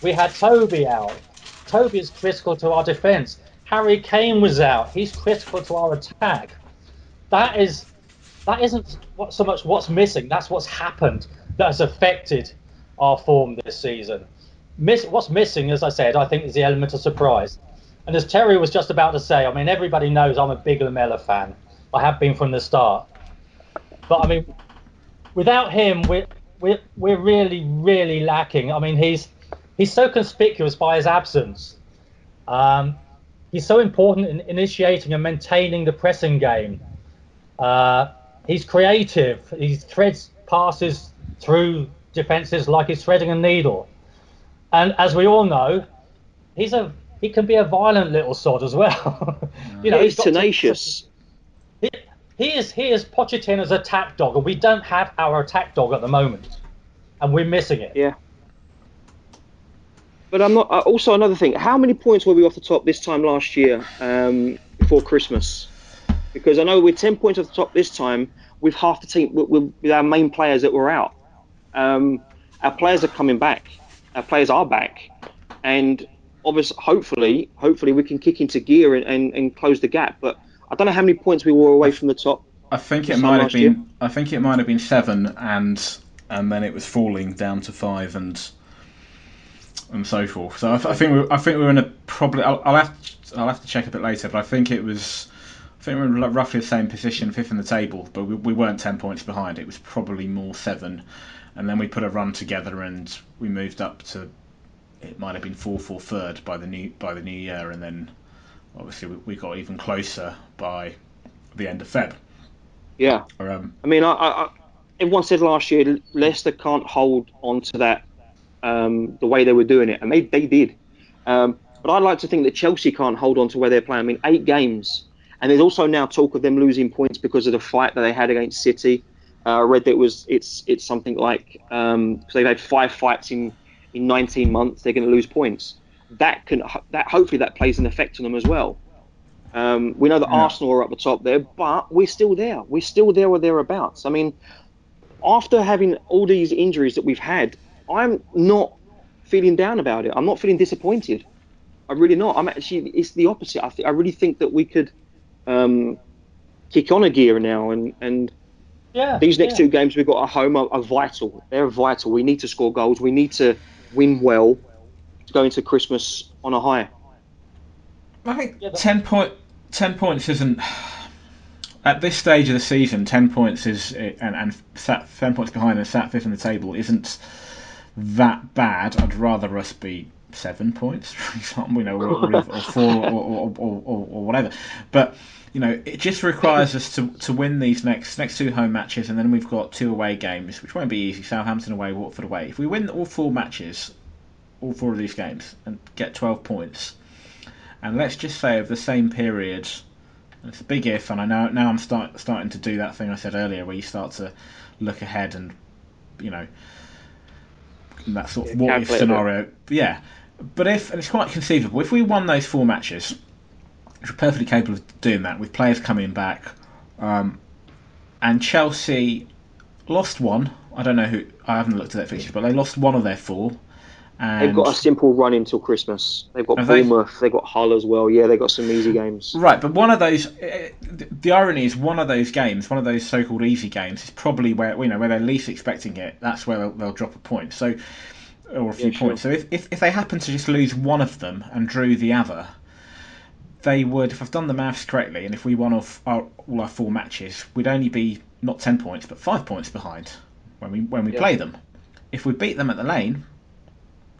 We had Toby out. Toby is critical to our defence. Harry Kane was out. He's critical to our attack. That is, that isn't what, so much what's missing. That's what's happened that has affected our form this season. Miss, what's missing, as I said, I think is the element of surprise. And as Terry was just about to say, I mean, everybody knows I'm a big Lamela fan. I have been from the start. But I mean, without him, we're we're we're really really lacking. I mean, he's he's so conspicuous by his absence. Um, he's so important in initiating and maintaining the pressing game. Uh, he's creative. He threads passes through defenses like he's threading a needle. And as we all know, he's a he can be a violent little sod as well. *laughs* you know, he's, he's tenacious. To, he, he is he is Pochettino's attack dog, and we don't have our attack dog at the moment, and we're missing it. Yeah. But I'm not. Uh, also, another thing: how many points were we off the top this time last year um, before Christmas? Because I know we're ten points off the top this time with half the team, with, with our main players that were out. Um, our players are coming back. Our players are back, and obviously, hopefully, hopefully we can kick into gear and, and, and close the gap. But I don't know how many points we were away from the top. I think it might have been. Year. I think it might have been seven, and and then it was falling down to five, and and so forth. So I, I think we, I think we are in a probably. I'll, I'll, have to, I'll have to check a bit later, but I think it was. I think we in roughly the same position, fifth in the table, but we, we weren't ten points behind. It was probably more seven, and then we put a run together and we moved up to. It might have been four for third by the new by the new year, and then obviously we, we got even closer by the end of Feb. Yeah. Um, I mean, I, I, everyone said last year Leicester can't hold on to that um, the way they were doing it, and they they did. Um, but I'd like to think that Chelsea can't hold on to where they're playing. I mean, eight games, and there's also now talk of them losing points because of the fight that they had against City. Uh, I read that it was it's it's something like because um, they've had five fights in in 19 months, they're going to lose points. That can that hopefully that plays an effect on them as well. Um, we know that Yeah. Arsenal are up the top there, but we're still there. We're still there or thereabouts. I mean, after having all these injuries that we've had, I'm not feeling down about it. I'm not feeling disappointed. I'm really not. I'm actually. It's the opposite. I, th- I really think that we could um, kick on a gear now, and and Yeah. these next yeah. two games we've got at home are, are vital. They're vital. We need to score goals. We need to win well to go into Christmas on a high. I think Yeah, 10, point, 10 points isn't. At this stage of the season, 10 points is. And, and sat 10 points behind and sat fifth in the table isn't that bad. I'd rather us be seven points, *laughs* for example, you know, or, or, or *laughs* four or, or, or, or, or whatever. But. You know, it just requires us to, to win these next next two home matches, and then we've got two away games, which won't be easy. Southampton away, Watford away. If we win all four matches, all four of these games, and get 12 points, and let's just say over the same period, and it's a big if, and I know now I'm start, starting to do that thing I said earlier, where you start to look ahead and, you know, that sort of what if calculate a bit. scenario. Yeah, but if and it's quite conceivable if we won those four matches, which we're perfectly capable of doing that with players coming back, um, and Chelsea lost one. I don't know who. I haven't looked at their fixtures, but they lost one of their four. And They've got a simple run until Christmas. They've got Have they? Bournemouth. They've got Hull as well. Yeah, they've got some easy games. Right, but one of those, uh, the the irony is one of those games, one of those so-called easy games, is probably where you know where they're least expecting it. That's where they'll, they'll drop a point, so or a few Yeah, sure. points. So if, if if they happen to just lose one of them and drew the other, they would. If I've done the maths correctly, and if we won off our, all our four matches, we'd only be not ten points but five points behind when we when we Yeah. play them. If we beat them at the lane,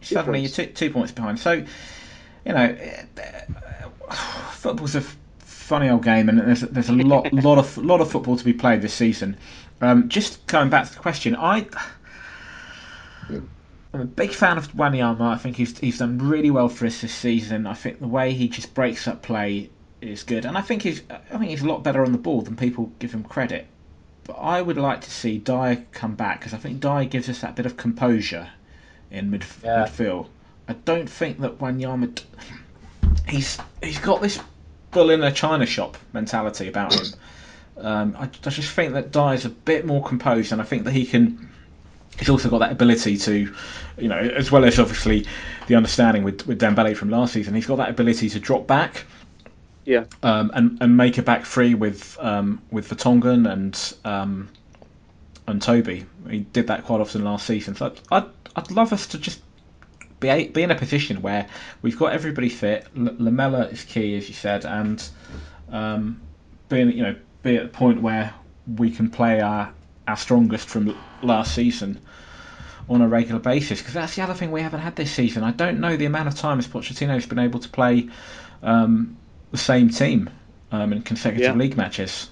suddenly points. you're two, two points behind. So, you know, *sighs* football's a funny old game, and there's there's a lot *laughs* lot of lot of football to be played this season. Um, just coming back to the question, I. I'm a big fan of Wanyama. I think he's he's done really well for us this season. I think the way he just breaks up play is good, and I think he's I think he's a lot better on the ball than people give him credit. But I would like to see Dier come back because I think Dier gives us that bit of composure in mid, Yeah. midfield. I don't think that Wanyama. d- He's he's got this bull in a china shop mentality about him. Um, I, I just think that Dier's a bit more composed, and I think that he can. He's also got that ability to, you know, as well as obviously the understanding with with Dembele from last season. He's got that ability to drop back Yeah. um, and and make a back three with um, with Vertonghen and um, and Toby. He did that quite often last season. So I'd I'd, love us to just be a, be in a position where we've got everybody fit. L- Lamela is key, as you said, and um, being you know be at the point where we can play our our strongest from last season on a regular basis because that's the other thing we haven't had this season. I don't know the amount of times Pochettino's been able to play um, the same team um, in consecutive Yeah. league matches.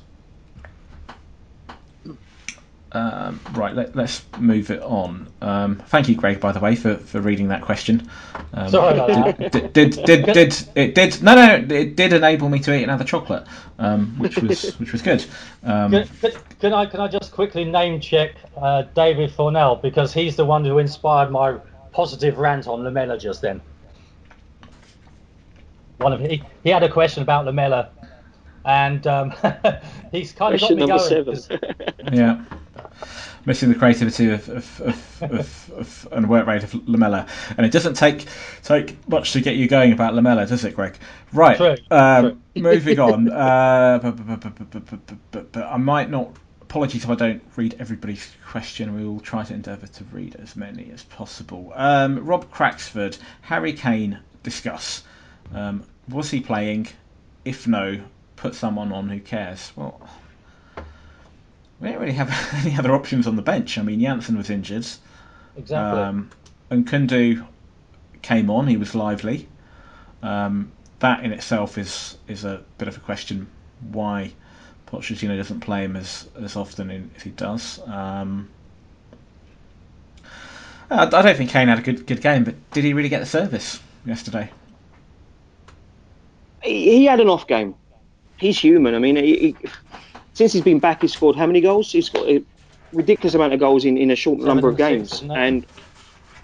Um, right, let, us move it on. Um, thank you, Greg, by the way, for, for reading that question. Um, Sorry about did, did, did, did, did it did no no it did enable me to eat another chocolate, um, which was *laughs* which was good. Um, Can, can, can I can I just quickly name check uh, David Fornell because he's the one who inspired my positive rant on Lamela just then. One of he, he had a question about Lamela, and um, *laughs* he's kind of got Question me number going. seven. 'cause- Yeah missing the creativity of, of, of, of and work rate of Lamela. And it doesn't take take much to get you going about Lamela, does it, Greg? Right. True. True. moving on. Uh, but, but I might not. Apologies if I don't read everybody's question. We will try to endeavour to read as many as possible. Um, Rob Craxford, Harry Kane, discuss. Um, was he playing? If no, put someone on who cares. Well, we don't really have *laughs* any other options on the bench. I mean, Janssen was injured. Exactly. Um, and Nkoudou came on. He was lively. Um, that in itself is is a bit of a question. Why Pochettino doesn't play him as as often in, as he does. Um, I, I don't think Kane had a good good game, but did he really get the service yesterday? he, he had an off game. He's human. I mean, he, he, since he's been back, he's scored how many goals? He's got a ridiculous amount of goals in, in a short number of games. six, and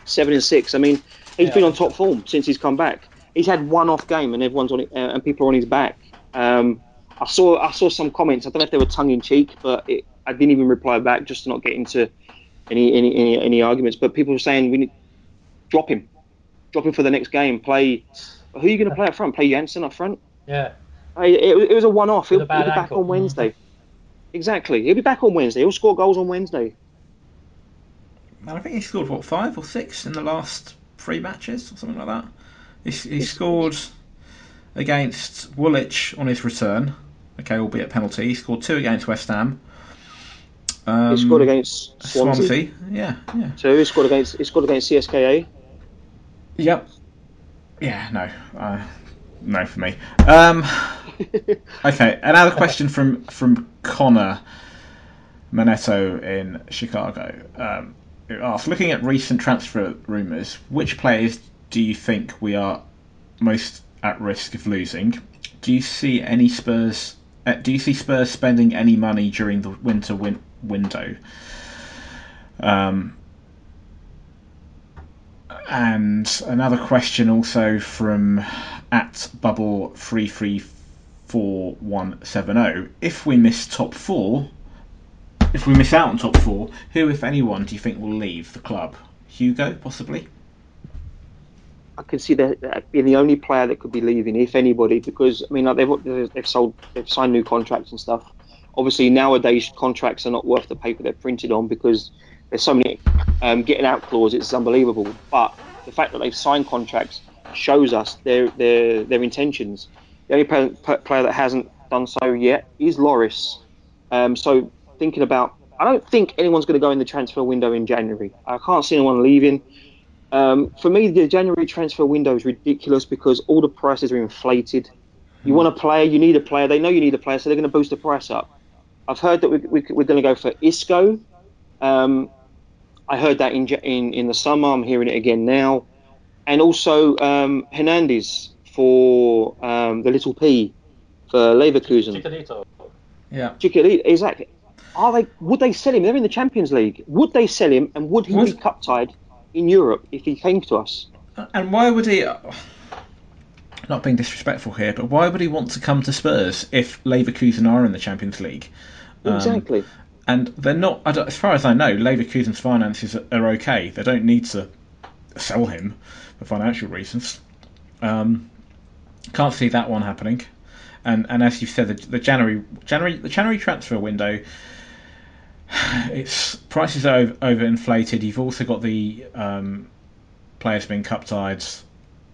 seven and six. I mean, he's Yeah. been on top form since he's come back. He's had one off game, and everyone's on it, uh, and people are on his back. Um, I saw I saw some comments. I don't know if they were tongue in cheek, but it, I didn't even reply back just to not get into any any any, any arguments. But people were saying we need drop him, drop him for the next game. Play. Who are you going to play up front? Play Janssen up front. Yeah. Hey, It, it was a one-off. He'll, he'll be back ankle. on Wednesday. Exactly. He'll be back on Wednesday. He'll score goals on Wednesday. And I think he scored what five or six in the last three matches or something like that. He, he scored against Woolwich on his return. Okay, albeit penalty. He scored two against West Ham. Um, He scored against Swansea. Swansea. Yeah, yeah. So he scored against he scored against CSKA. Yep. Yeah, no. Uh, no for me. Um, *laughs* okay, another question from from Connor Manetto in Chicago. Um, who asks, looking at recent transfer rumours, which players do you think we are most at risk of losing? Do you see any Spurs? Uh, do you see Spurs spending any money during the winter win- window? Um, and another question also from at bubble three three four one seven zero. If we miss top four, if we miss out on top four, who, if anyone, do you think will leave the club? Hugo, possibly. I could see that that being the only player that could be leaving, if anybody, because I mean, like they've they've sold, they've signed new contracts and stuff. Obviously, nowadays contracts are not worth the paper they're printed on because there's so many um, getting out clauses. It's unbelievable. But the fact that they've signed contracts shows us their their their intentions. The only player, player that hasn't done so yet is Lloris. Um, so thinking about, I don't think anyone's going to go in the transfer window in January. I can't see anyone leaving. Um, for me, the January transfer window is ridiculous because all the prices are inflated. You want a player, you need a player. They know you need a player, so they're going to boost the price up. I've heard that we, we, we're going to go for Isco. Um, I heard that in, in in the summer. I'm hearing it again now, and also um, Hernandez for um, the little P for Leverkusen. Chicharito. Yeah. Chiquilita, exactly. Are they? Would they sell him? They're in the Champions League. Would they sell him? And would he Would- be cup tied in Europe if he came to us? And why would he? Not being disrespectful here, but why would he want to come to Spurs if Leverkusen are in the Champions League? Um, Exactly. and they're not. I don't- As far as I know, Leverkusen's finances are- are okay. They don't need to sell him for financial reasons. Um, can't see that one happening. And and as you said, the, the January January the January transfer window, *sighs* its prices are over, overinflated. You've also got the um, players being cup tied.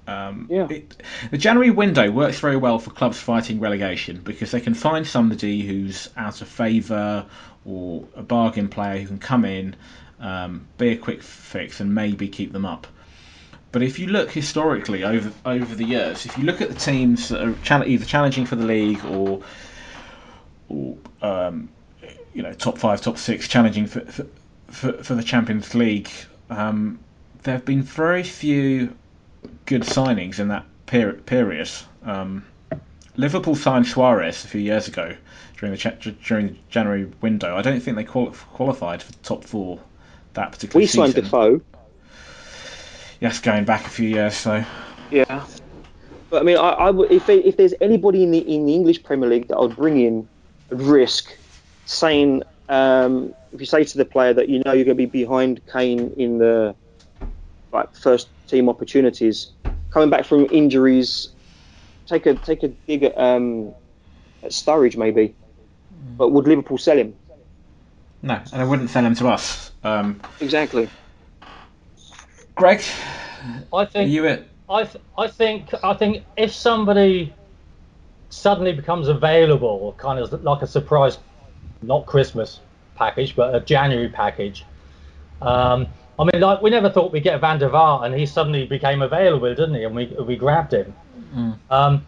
Um, Yeah. it, the January window works very well for clubs fighting relegation because they can find somebody who's out of favour or a bargain player who can come in, um, be a quick fix, and maybe keep them up. But if you look historically over over the years, if you look at the teams that are either challenging for the league or or um, you know top five, top six, challenging for for, for, for the Champions League, um, there have been very few good signings in that per- period. Um, Liverpool signed Suarez a few years ago during the during the January window. I don't think they quali- qualified for the top four that particular We season. signed Defoe. Yes, going back a few years. So Yeah. But I mean, I, I would, if they, if there's anybody in the in the English Premier League that I would bring in, at risk, saying um, if you say to the player that you know you're going to be behind Kane in the like first team opportunities, coming back from injuries, take a take a dig at, um, at Sturridge maybe. But would Liverpool sell him? no, and I wouldn't sell him to us. Um, Exactly. Greg, I are think you it? I, th- I think I think if somebody suddenly becomes available, kind of like a surprise, not Christmas package, but a January package. Um, I mean, like we never thought we'd get Van der Vaart, and he suddenly became available, didn't he? And we we grabbed him. Um,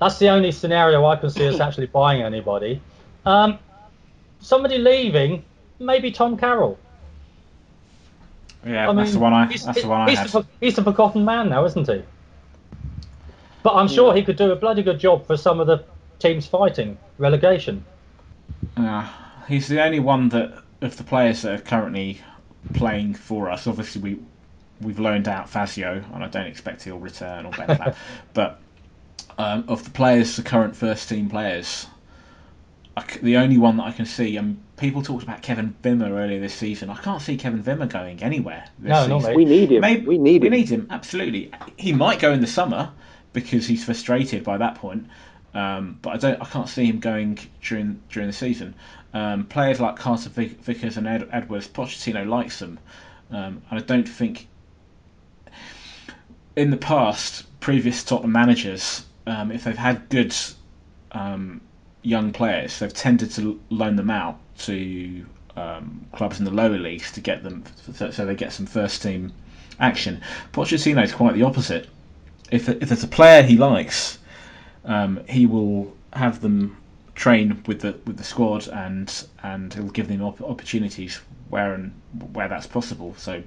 that's the only scenario I can see us actually buying anybody. Um, somebody leaving, maybe Tom Carroll. Yeah, I mean, that's the one I. That's the one I he's, had. the, he's the forgotten man now, isn't he? But I'm sure he could do a bloody good job for some of the teams fighting relegation. Yeah, he's the only one that of the players that are currently playing for us. Obviously, we we've loaned out Fazio, and I don't expect he'll return or better *laughs* but um, of the players, the current first team players, the only one that I can see, and people talked about Kevin Wimmer earlier this season. I can't see Kevin Wimmer going anywhere. no, no, We need him. Maybe, we need we him. We need him absolutely. He might go in the summer because he's frustrated by that point. Um, but I don't. I can't see him going during during the season. Um, players like Carter Vickers and Ed, Edwards, Pochettino likes them, um, and I don't think. In the past, previous Tottenham managers, um, if they've had good um, young players. They've tended to loan them out to um, clubs in the lower leagues to get them so they get some first team action. Pochettino is quite the opposite. If if there's a player he likes, um, he will have them train with the with the squad and and he'll give them op- opportunities where and where that's possible. So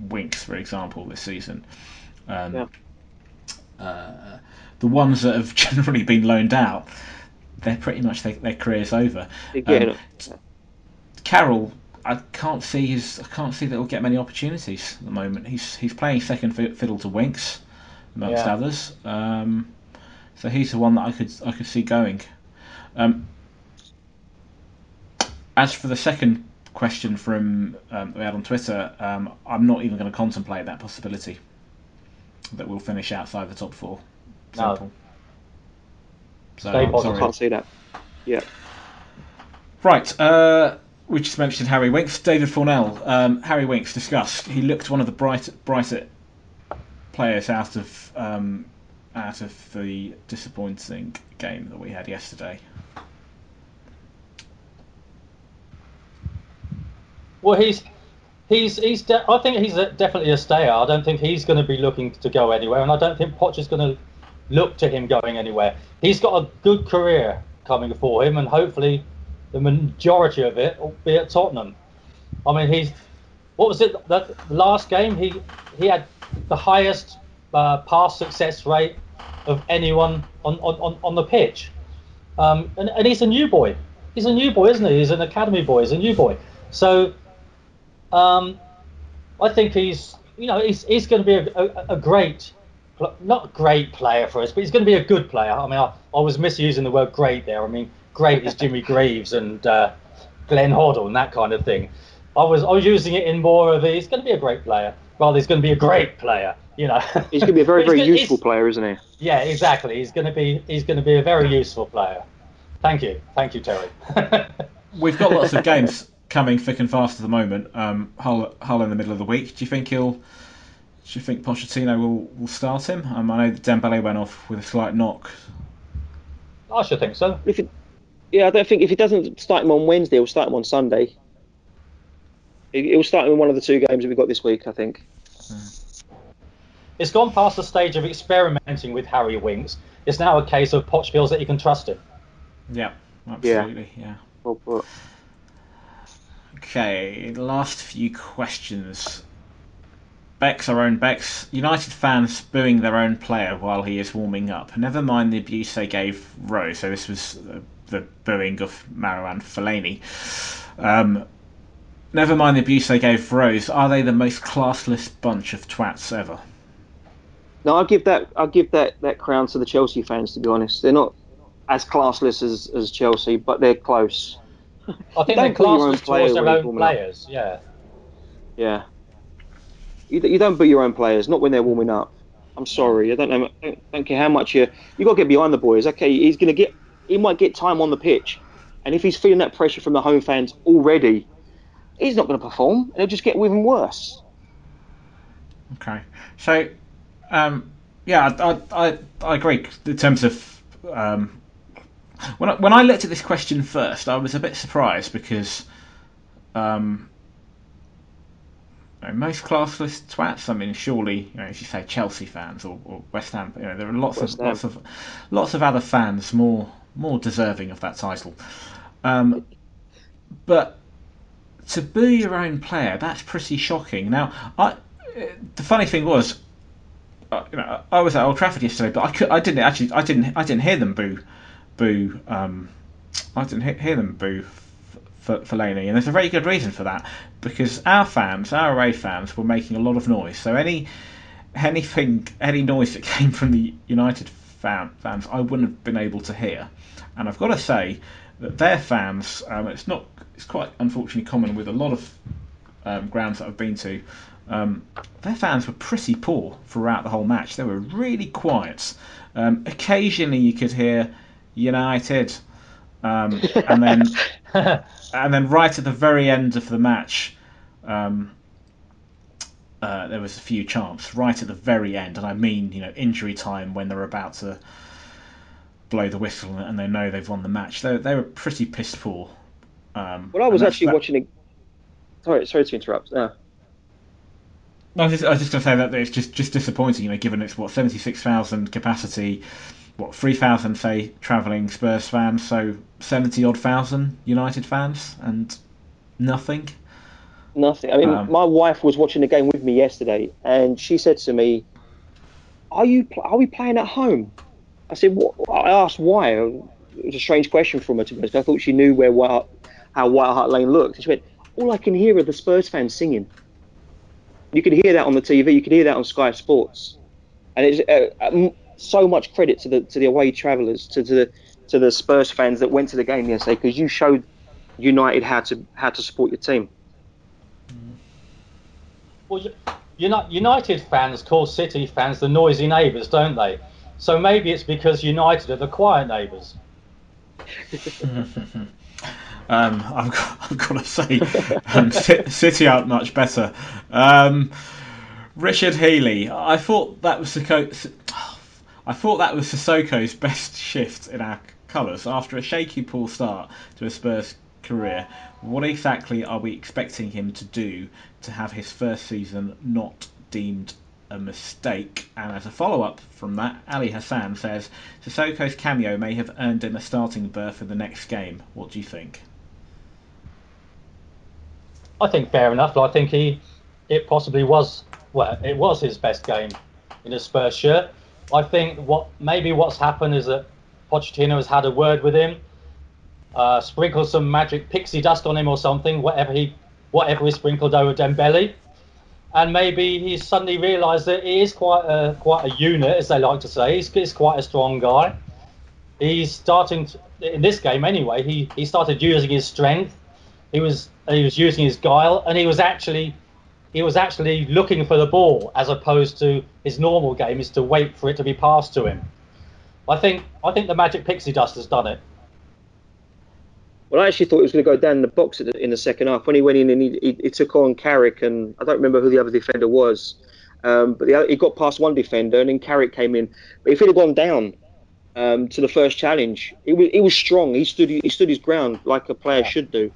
Winks, for example, this season. Um, yeah. uh, the ones that have *laughs* generally been loaned out they're pretty much their, their career's over. Um, Carroll, I can't see his. I can't see that he'll get many opportunities at the moment. He's he's playing second fiddle to Winks, amongst yeah. others. Um, so he's the one that I could I could see going. Um, as for the second question from um, we had on Twitter, um, I'm not even going to contemplate that possibility that we'll finish outside the top four. Simple. No. So I can't see that. Yeah. Right. Uh, we just mentioned Harry Winks. David Fornell. Um, Harry Winks discussed. He looked one of the bright, brighter players out of um, out of the disappointing game that we had yesterday. Well, he's he's he's. De- I think he's a, definitely a stayer. I don't think he's going to be looking to go anywhere, and I don't think Poch is going to look to him going anywhere. He's got a good career coming for him, and hopefully the majority of it will be at Tottenham. I mean, he's what was it? The last game he he had the highest uh, pass success rate of anyone on on, on the pitch, um, and, and he's a new boy. He's a new boy, isn't he? He's an academy boy. He's a new boy. So, um, I think he's you know he's he's going to be a, a, a great not a great player for us, but he's going to be a good player. I mean, I, I was misusing the word great there. I mean, great is Jimmy *laughs* Greaves and uh, Glenn Hoddle and that kind of thing. I was I was using it in more of a, he's going to be a great player. Well, he's going to be a great player. You know, *laughs* he's going to be a very very gonna, useful player, isn't he? Yeah, exactly. He's going to be he's going to be a very useful player. Thank you, thank you, Terry. *laughs* We've got lots of games coming thick and fast at the moment. Um, Hull, Hull in the middle of the week. Do you think he'll do you think Pochettino will, will start him? Um, I know that Dembele went off with a slight knock. I should think so. If it, yeah, I don't think if he doesn't start him on Wednesday, he'll start him on Sunday. He'll start him in one of the two games that we've got this week, I think. It's gone past the stage of experimenting with Harry Winks. It's now a case of Poch feels that he can trust him. Yeah, absolutely. Yeah. yeah. Well put. Okay, last few questions. Bex, our own Bex, United fans booing their own player while he is warming up. Never mind the abuse they gave Rose. So this was the booing of Marouane Fellaini. Um, never mind the abuse they gave Rose. Are they the most classless bunch of twats ever? No, I'll give that. I'll give that, that crown to the Chelsea fans. To be honest, they're not as classless as, as Chelsea, but they're close. I think they're classless towards their own players. Yeah. Yeah. You, you don't boo your own players, not when they're warming up. I'm sorry, I don't know. Don't, don't care how much you you got to get behind the boys. Okay, he's gonna get he might get time on the pitch, and if he's feeling that pressure from the home fans already, he's not going to perform. It'll just get even worse. Okay, so um, yeah, I, I I agree in terms of um, when I, when I looked at this question first, I was a bit surprised because um, know, most classless twats. I mean, surely, you know, as you say, Chelsea fans or, or West Ham. You know, there are lots West of Ham. lots of lots of other fans more more deserving of that title. Um, but to boo your own player, that's pretty shocking. Now, I, the funny thing was, uh, you know, I was at Old Trafford yesterday, but I, could, I didn't actually, I didn't, I didn't hear them boo, boo. Um, I didn't hear them boo for Fellaini, and there's a very good reason for that because our fans, our away fans, were making a lot of noise. So any anything, any noise that *laughs* came from the United fan, fans, I wouldn't have been able to hear. And I've got to say that their fans, um, it's not, it's quite unfortunately common with a lot of um, grounds that I've been to. Um, their fans were pretty poor throughout the whole match. They were really quiet. Um, occasionally, you could hear United, um, *laughs* and then and then right at the very end of the match, um, uh, there was a few chants right at the very end, and I mean, you know, injury time when they're about to blow the whistle and they know they've won the match. They, they were pretty pissed poor. Um, Well, I was actually that- watching it. Sorry, sorry to interrupt. Uh, No, I was just, I was just going to say that it's just, just disappointing, you know, given it's what seventy six thousand capacity, what three thousand say travelling Spurs fans, so seventy odd thousand United fans, and nothing. Nothing. I mean, Um, my wife was watching the game with me yesterday, and she said to me, "Are you? Are we playing at home?" I said, what? I asked why. It was a strange question from her to be honest. I thought she knew where White, how White Hart Lane looked. And she went, "All I can hear are the Spurs fans singing. You can hear that on the TV. You can hear that on Sky Sports, and it's uh, um, so much credit to the to the away travellers, to, to the to the Spurs fans that went to the game yesterday because you showed United how to how to support your team." Well, United fans call City fans the noisy neighbours, don't they? So maybe it's because United are the quiet neighbours. *laughs* Um, I've got, I've got to say, um, City aren't much better. Um, Richard Healy, I thought that was Sissoko, I thought that was Sissoko's *laughs* best shift in our colours after a shaky poor start to a Spurs career. What exactly are we expecting him to do to have his first season not deemed a mistake? And as a follow up from that, Ali Hassan says Sissoko's cameo may have earned him a starting berth for the next game. What do you think? I think fair enough. I think he, it possibly was, well, it was his best game in a Spurs shirt. I think what maybe what's happened is that Pochettino has had a word with him, uh, sprinkled some magic pixie dust on him or something, whatever he, whatever he sprinkled over Dembele, and maybe he's suddenly realised that he is quite a quite a unit, as they like to say. He's, he's quite a strong guy. He's starting to, in this game anyway. He he started using his strength. He was he was using his guile, and he was actually he was actually looking for the ball as opposed to his normal game is to wait for it to be passed to him. I think I think the magic pixie dust has done it. Well, I actually thought he was going to go down in the box the, in the second half when he went in and he, he, he took on Carrick and I don't remember who the other defender was, um, but the, other- he got past one defender and then Carrick came in. But if he'd have gone down um, to the first challenge, he was he was strong. He stood he stood his ground like a player should do.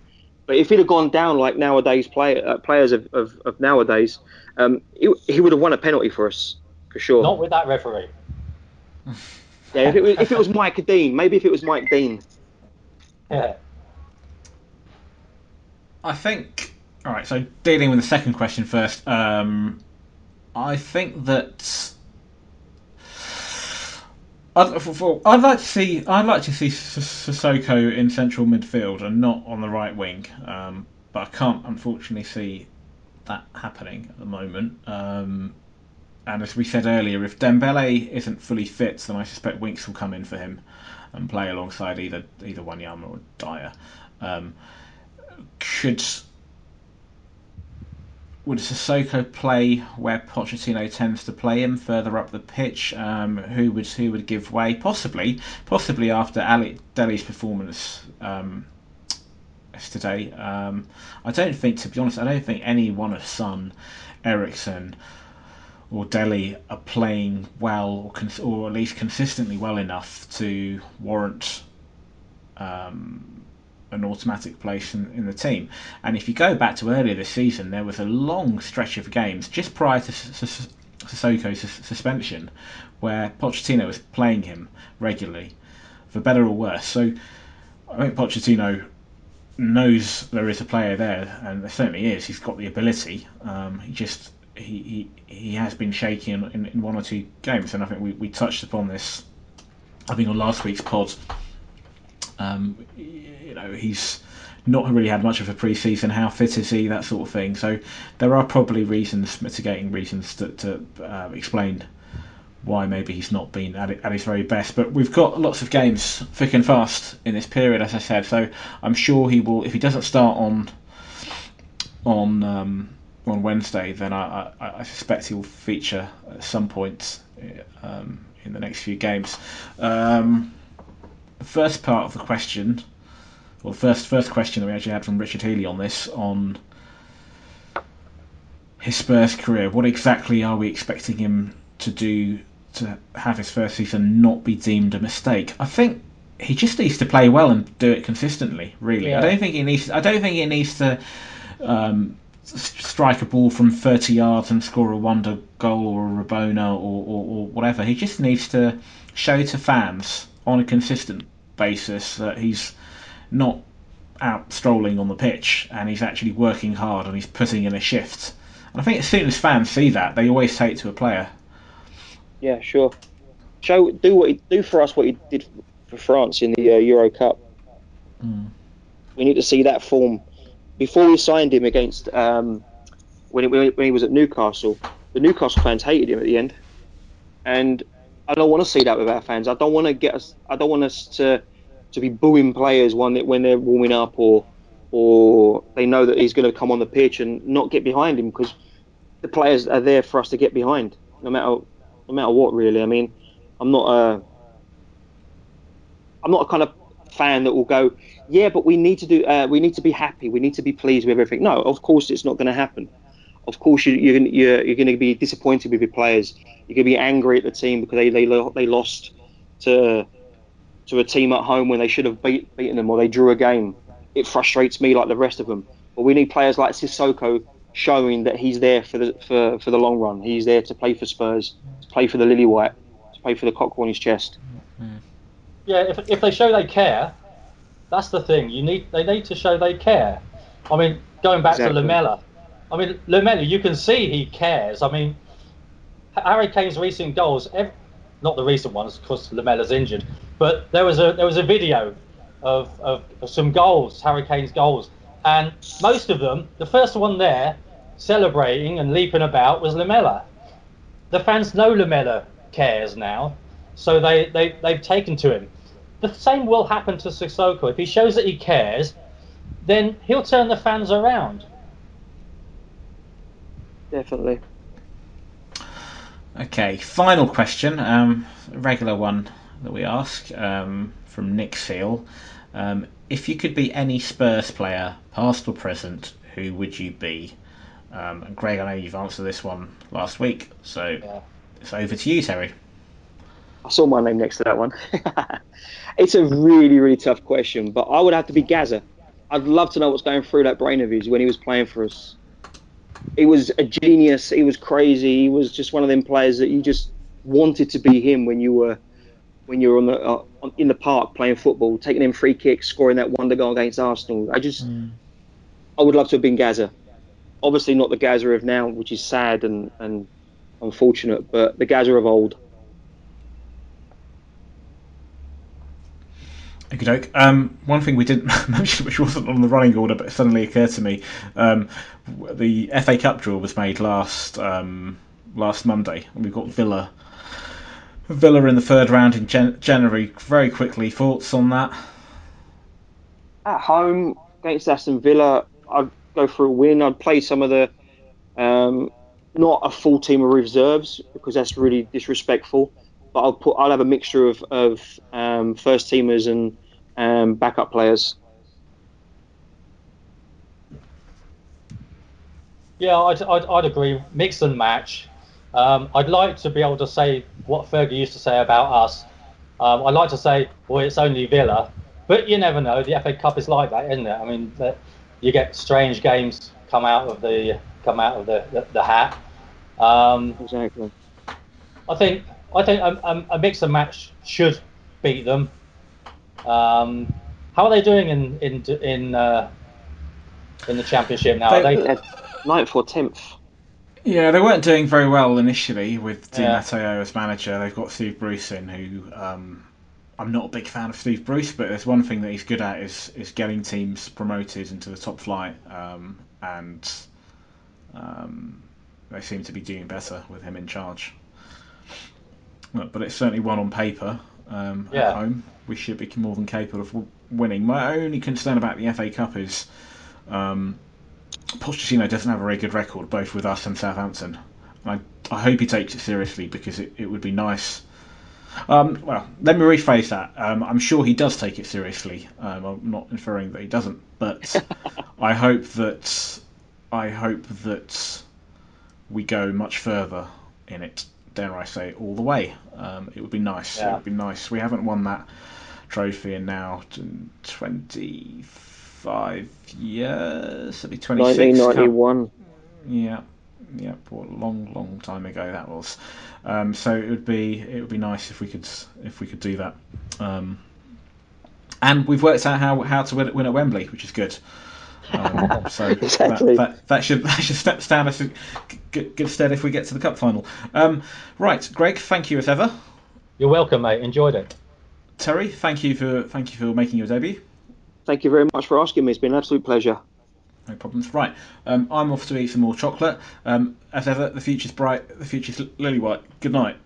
But if he'd have gone down like nowadays play, uh, players of, of, of nowadays, um, he, he would have won a penalty for us for sure. Not with that referee. *laughs* yeah, if it, was, if it was Mike Dean, maybe if it was Mike Dean. Yeah. I think. All right. So dealing with the second question first. Um, I think that. I'd, for- for- I'd like to see I'd like to see Sissoko in central midfield and not on the right wing, um, but I can't unfortunately see that happening at the moment. Um, and as we said earlier, if Dembele isn't fully fit, then I suspect Winks will come in for him and play alongside either either Wanyama or Dier. Um, could would Sissoko play where Pochettino tends to play him further up the pitch? Um, who would who would give way? Possibly, possibly after Alli Dele's performance um, yesterday. Um, I don't think, to be honest, I don't think any one of Son, Eriksen, or Dele are playing well, or, cons- or at least consistently well enough to warrant um, an automatic place in, in the team. And if you go back to earlier this season, there was a long stretch of games just prior to Sissoko's suspension where Pochettino was playing him regularly, for better or worse. So I think Pochettino knows there is a player there, and there certainly is. He's got the ability. Um, he just he, he, he has been shaky in, in, in one or two games, and I think we, we touched upon this. I think on last week's pod. Um, you know, he's not really had much of a pre-season. How fit is he? That sort of thing. So there are probably reasons, mitigating reasons to, to uh, explain why maybe he's not been at, at his very best. But we've got lots of games thick and fast in this period, as I said. So I'm sure he will. If he doesn't start on on um, on Wednesday, then I, I, I, suspect he will feature at some point um, in the next few games. Um, the first part of the question, well, first first question that we actually had from Richard Healy on this on his Spurs career. What exactly are we expecting him to do to have his first season not be deemed a mistake? I think he just needs to play well and do it consistently. Really, yeah. I don't think he needs. I don't think he needs to. Um, strike a ball from 30 yards and score a wonder goal or a Rabona or, or, or, whatever. He just needs to show to fans on a consistent basis that he's not out strolling on the pitch and he's actually working hard and he's putting in a shift. And I think as soon as fans see that, they always say it to a player. Yeah, sure. Show do what he, do for us what he did for France in the uh, Euro Cup. Mm. We need to see that form before we signed him against um, when, he, when he was at Newcastle. The Newcastle fans hated him at the end, and I don't want to see that with our fans. I don't want to get us. I don't want us to to be booing players when they, when they're warming up or or they know that he's going to come on the pitch and not get behind him because the players are there for us to get behind, no matter no matter what. Really, I mean, I'm not a I'm not a kind of fan that will go, yeah, but we need to do, uh, we need to be happy, we need to be pleased with everything. No, of course it's not going to happen. Of course you, you're you're, you're going to be disappointed with your players. You're going to be angry at the team because they they, they lost to to a team at home when they should have beat, beaten them or they drew a game. It frustrates me like the rest of them. But we need players like Sissoko showing that he's there for the for, for the long run. He's there to play for Spurs, to play for the Lily White, to play for the cock on his chest. Mm. Yeah, if, if they show they care, that's the thing. You need they need to show they care. I mean, going back exactly. to Lamela, I mean Lamela, you can see he cares. I mean, Harry Kane's recent goals, every, not the recent ones because Lamela's injured, but there was a there was a video of, of, of some goals, Harry Kane's goals, and most of them, the first one there, celebrating and leaping about was Lamela. The fans know Lamela cares now. So they, they, they've taken to him. The same will happen to Sissoko. If he shows that he cares, then he'll turn the fans around. Definitely. Okay, final question, um, regular one that we ask um, from Nick Seal. Um, if you could be any Spurs player, past or present, who would you be? Um, and Greg, I know you've answered this one last week, so yeah. it's over to you, Terry. I saw my name next to that one. *laughs* it's a really, really tough question, but I would have to be Gazza. I'd love to know what's going through that brain of his when he was playing for us. He was a genius. He was crazy. He was just one of them players that you just wanted to be him when you were when you were on the uh, in the park playing football, taking in free kicks, scoring that wonder goal against Arsenal. I just mm. I would love to have been Gazza. Obviously not the Gazza of now, which is sad and, and unfortunate, but the Gazza of old. Okay, um, one thing we didn't *laughs* mention, which wasn't on the running order, but suddenly occurred to me, um, the FA Cup draw was made last um, last Monday, and we've got Villa. Villa in the third round in Jan- January. Very quickly, thoughts on that? At home against Aston Villa, I'd go for a win. I'd play some of the, um, not a full team of reserves because that's really disrespectful. But I'll put I'll have a mixture of of um, first teamers and um, backup players. Yeah, I'd, I'd, I'd agree. Mix and match. Um, I'd like to be able to say what Fergie used to say about us. Um, I'd like to say, well, it's only Villa, but you never know. The FA Cup is like that, isn't it? I mean, the, you get strange games come out of the come out of the the, the hat. Um, exactly. I think I think a, a, a mix and match should beat them. Um, how are they doing in in in uh, in the championship now? They, are they ninth or tenth? Yeah, they weren't doing very well initially with Di yeah. Matteo as manager. They've got Steve Bruce in, who um, I'm not a big fan of Steve Bruce, but there's one thing that he's good at is is getting teams promoted into the top flight, um, and um, they seem to be doing better with him in charge. But it's certainly one on paper. Um, Yeah. At home, we should be more than capable of winning. My only concern about the FA Cup is um, Pochettino doesn't have a very good record, both with us and Southampton. And I, I hope he takes it seriously because it, it would be nice. Um, well, let me rephrase that. Um, I'm sure he does take it seriously. Um, I'm not inferring that he doesn't, but *laughs* I hope that I hope that we go much further in it. Dare I say, all the way? Um, it would be nice. It would be nice. We haven't won that trophy in now 25 years. It'll be 26. 1991. yeah, yeah, what a long, long time ago that was. Um, so it would be it would be nice if we could if we could do that. Um, and we've worked out how how to win, win at Wembley, which is good. Um, *laughs* so Exactly. that, that, *laughs* that should that should sta- stand us in good, good stead if we get to the cup final. Um, right, Greg, thank you as ever. You're welcome, mate. Enjoyed it. Terry, thank you for thank you for making your debut. Thank you very much for asking me. It's been an absolute pleasure. No problems. Right, um, I'm off to eat some more chocolate. Um, as ever, the future's bright. The future's lily white. Good night.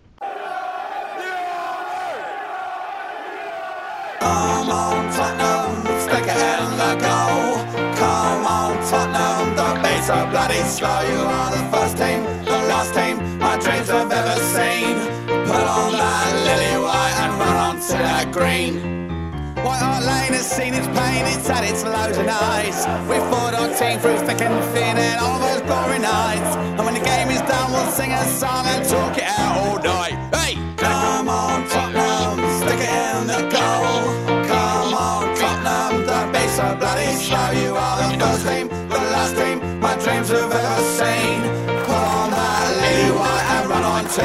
Come on, Tottenham, are bloody slow. You are the first team, the last team my dreams have ever seen. Put on that lily white and run on to that green. White Hart Lane has seen its pain, it's had its lows and highs. We fought our team through thick and thin and all those glory nights. And when the game is done, we'll sing a song and talk it out all night.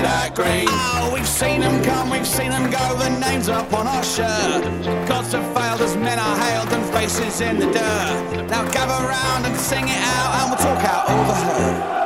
To green. Oh, we've seen them come, we've seen them go. The names up on our shirt. Gods have failed as men are hailed and faces in the dirt. Now gather round and sing it out, and we'll talk out the hurt.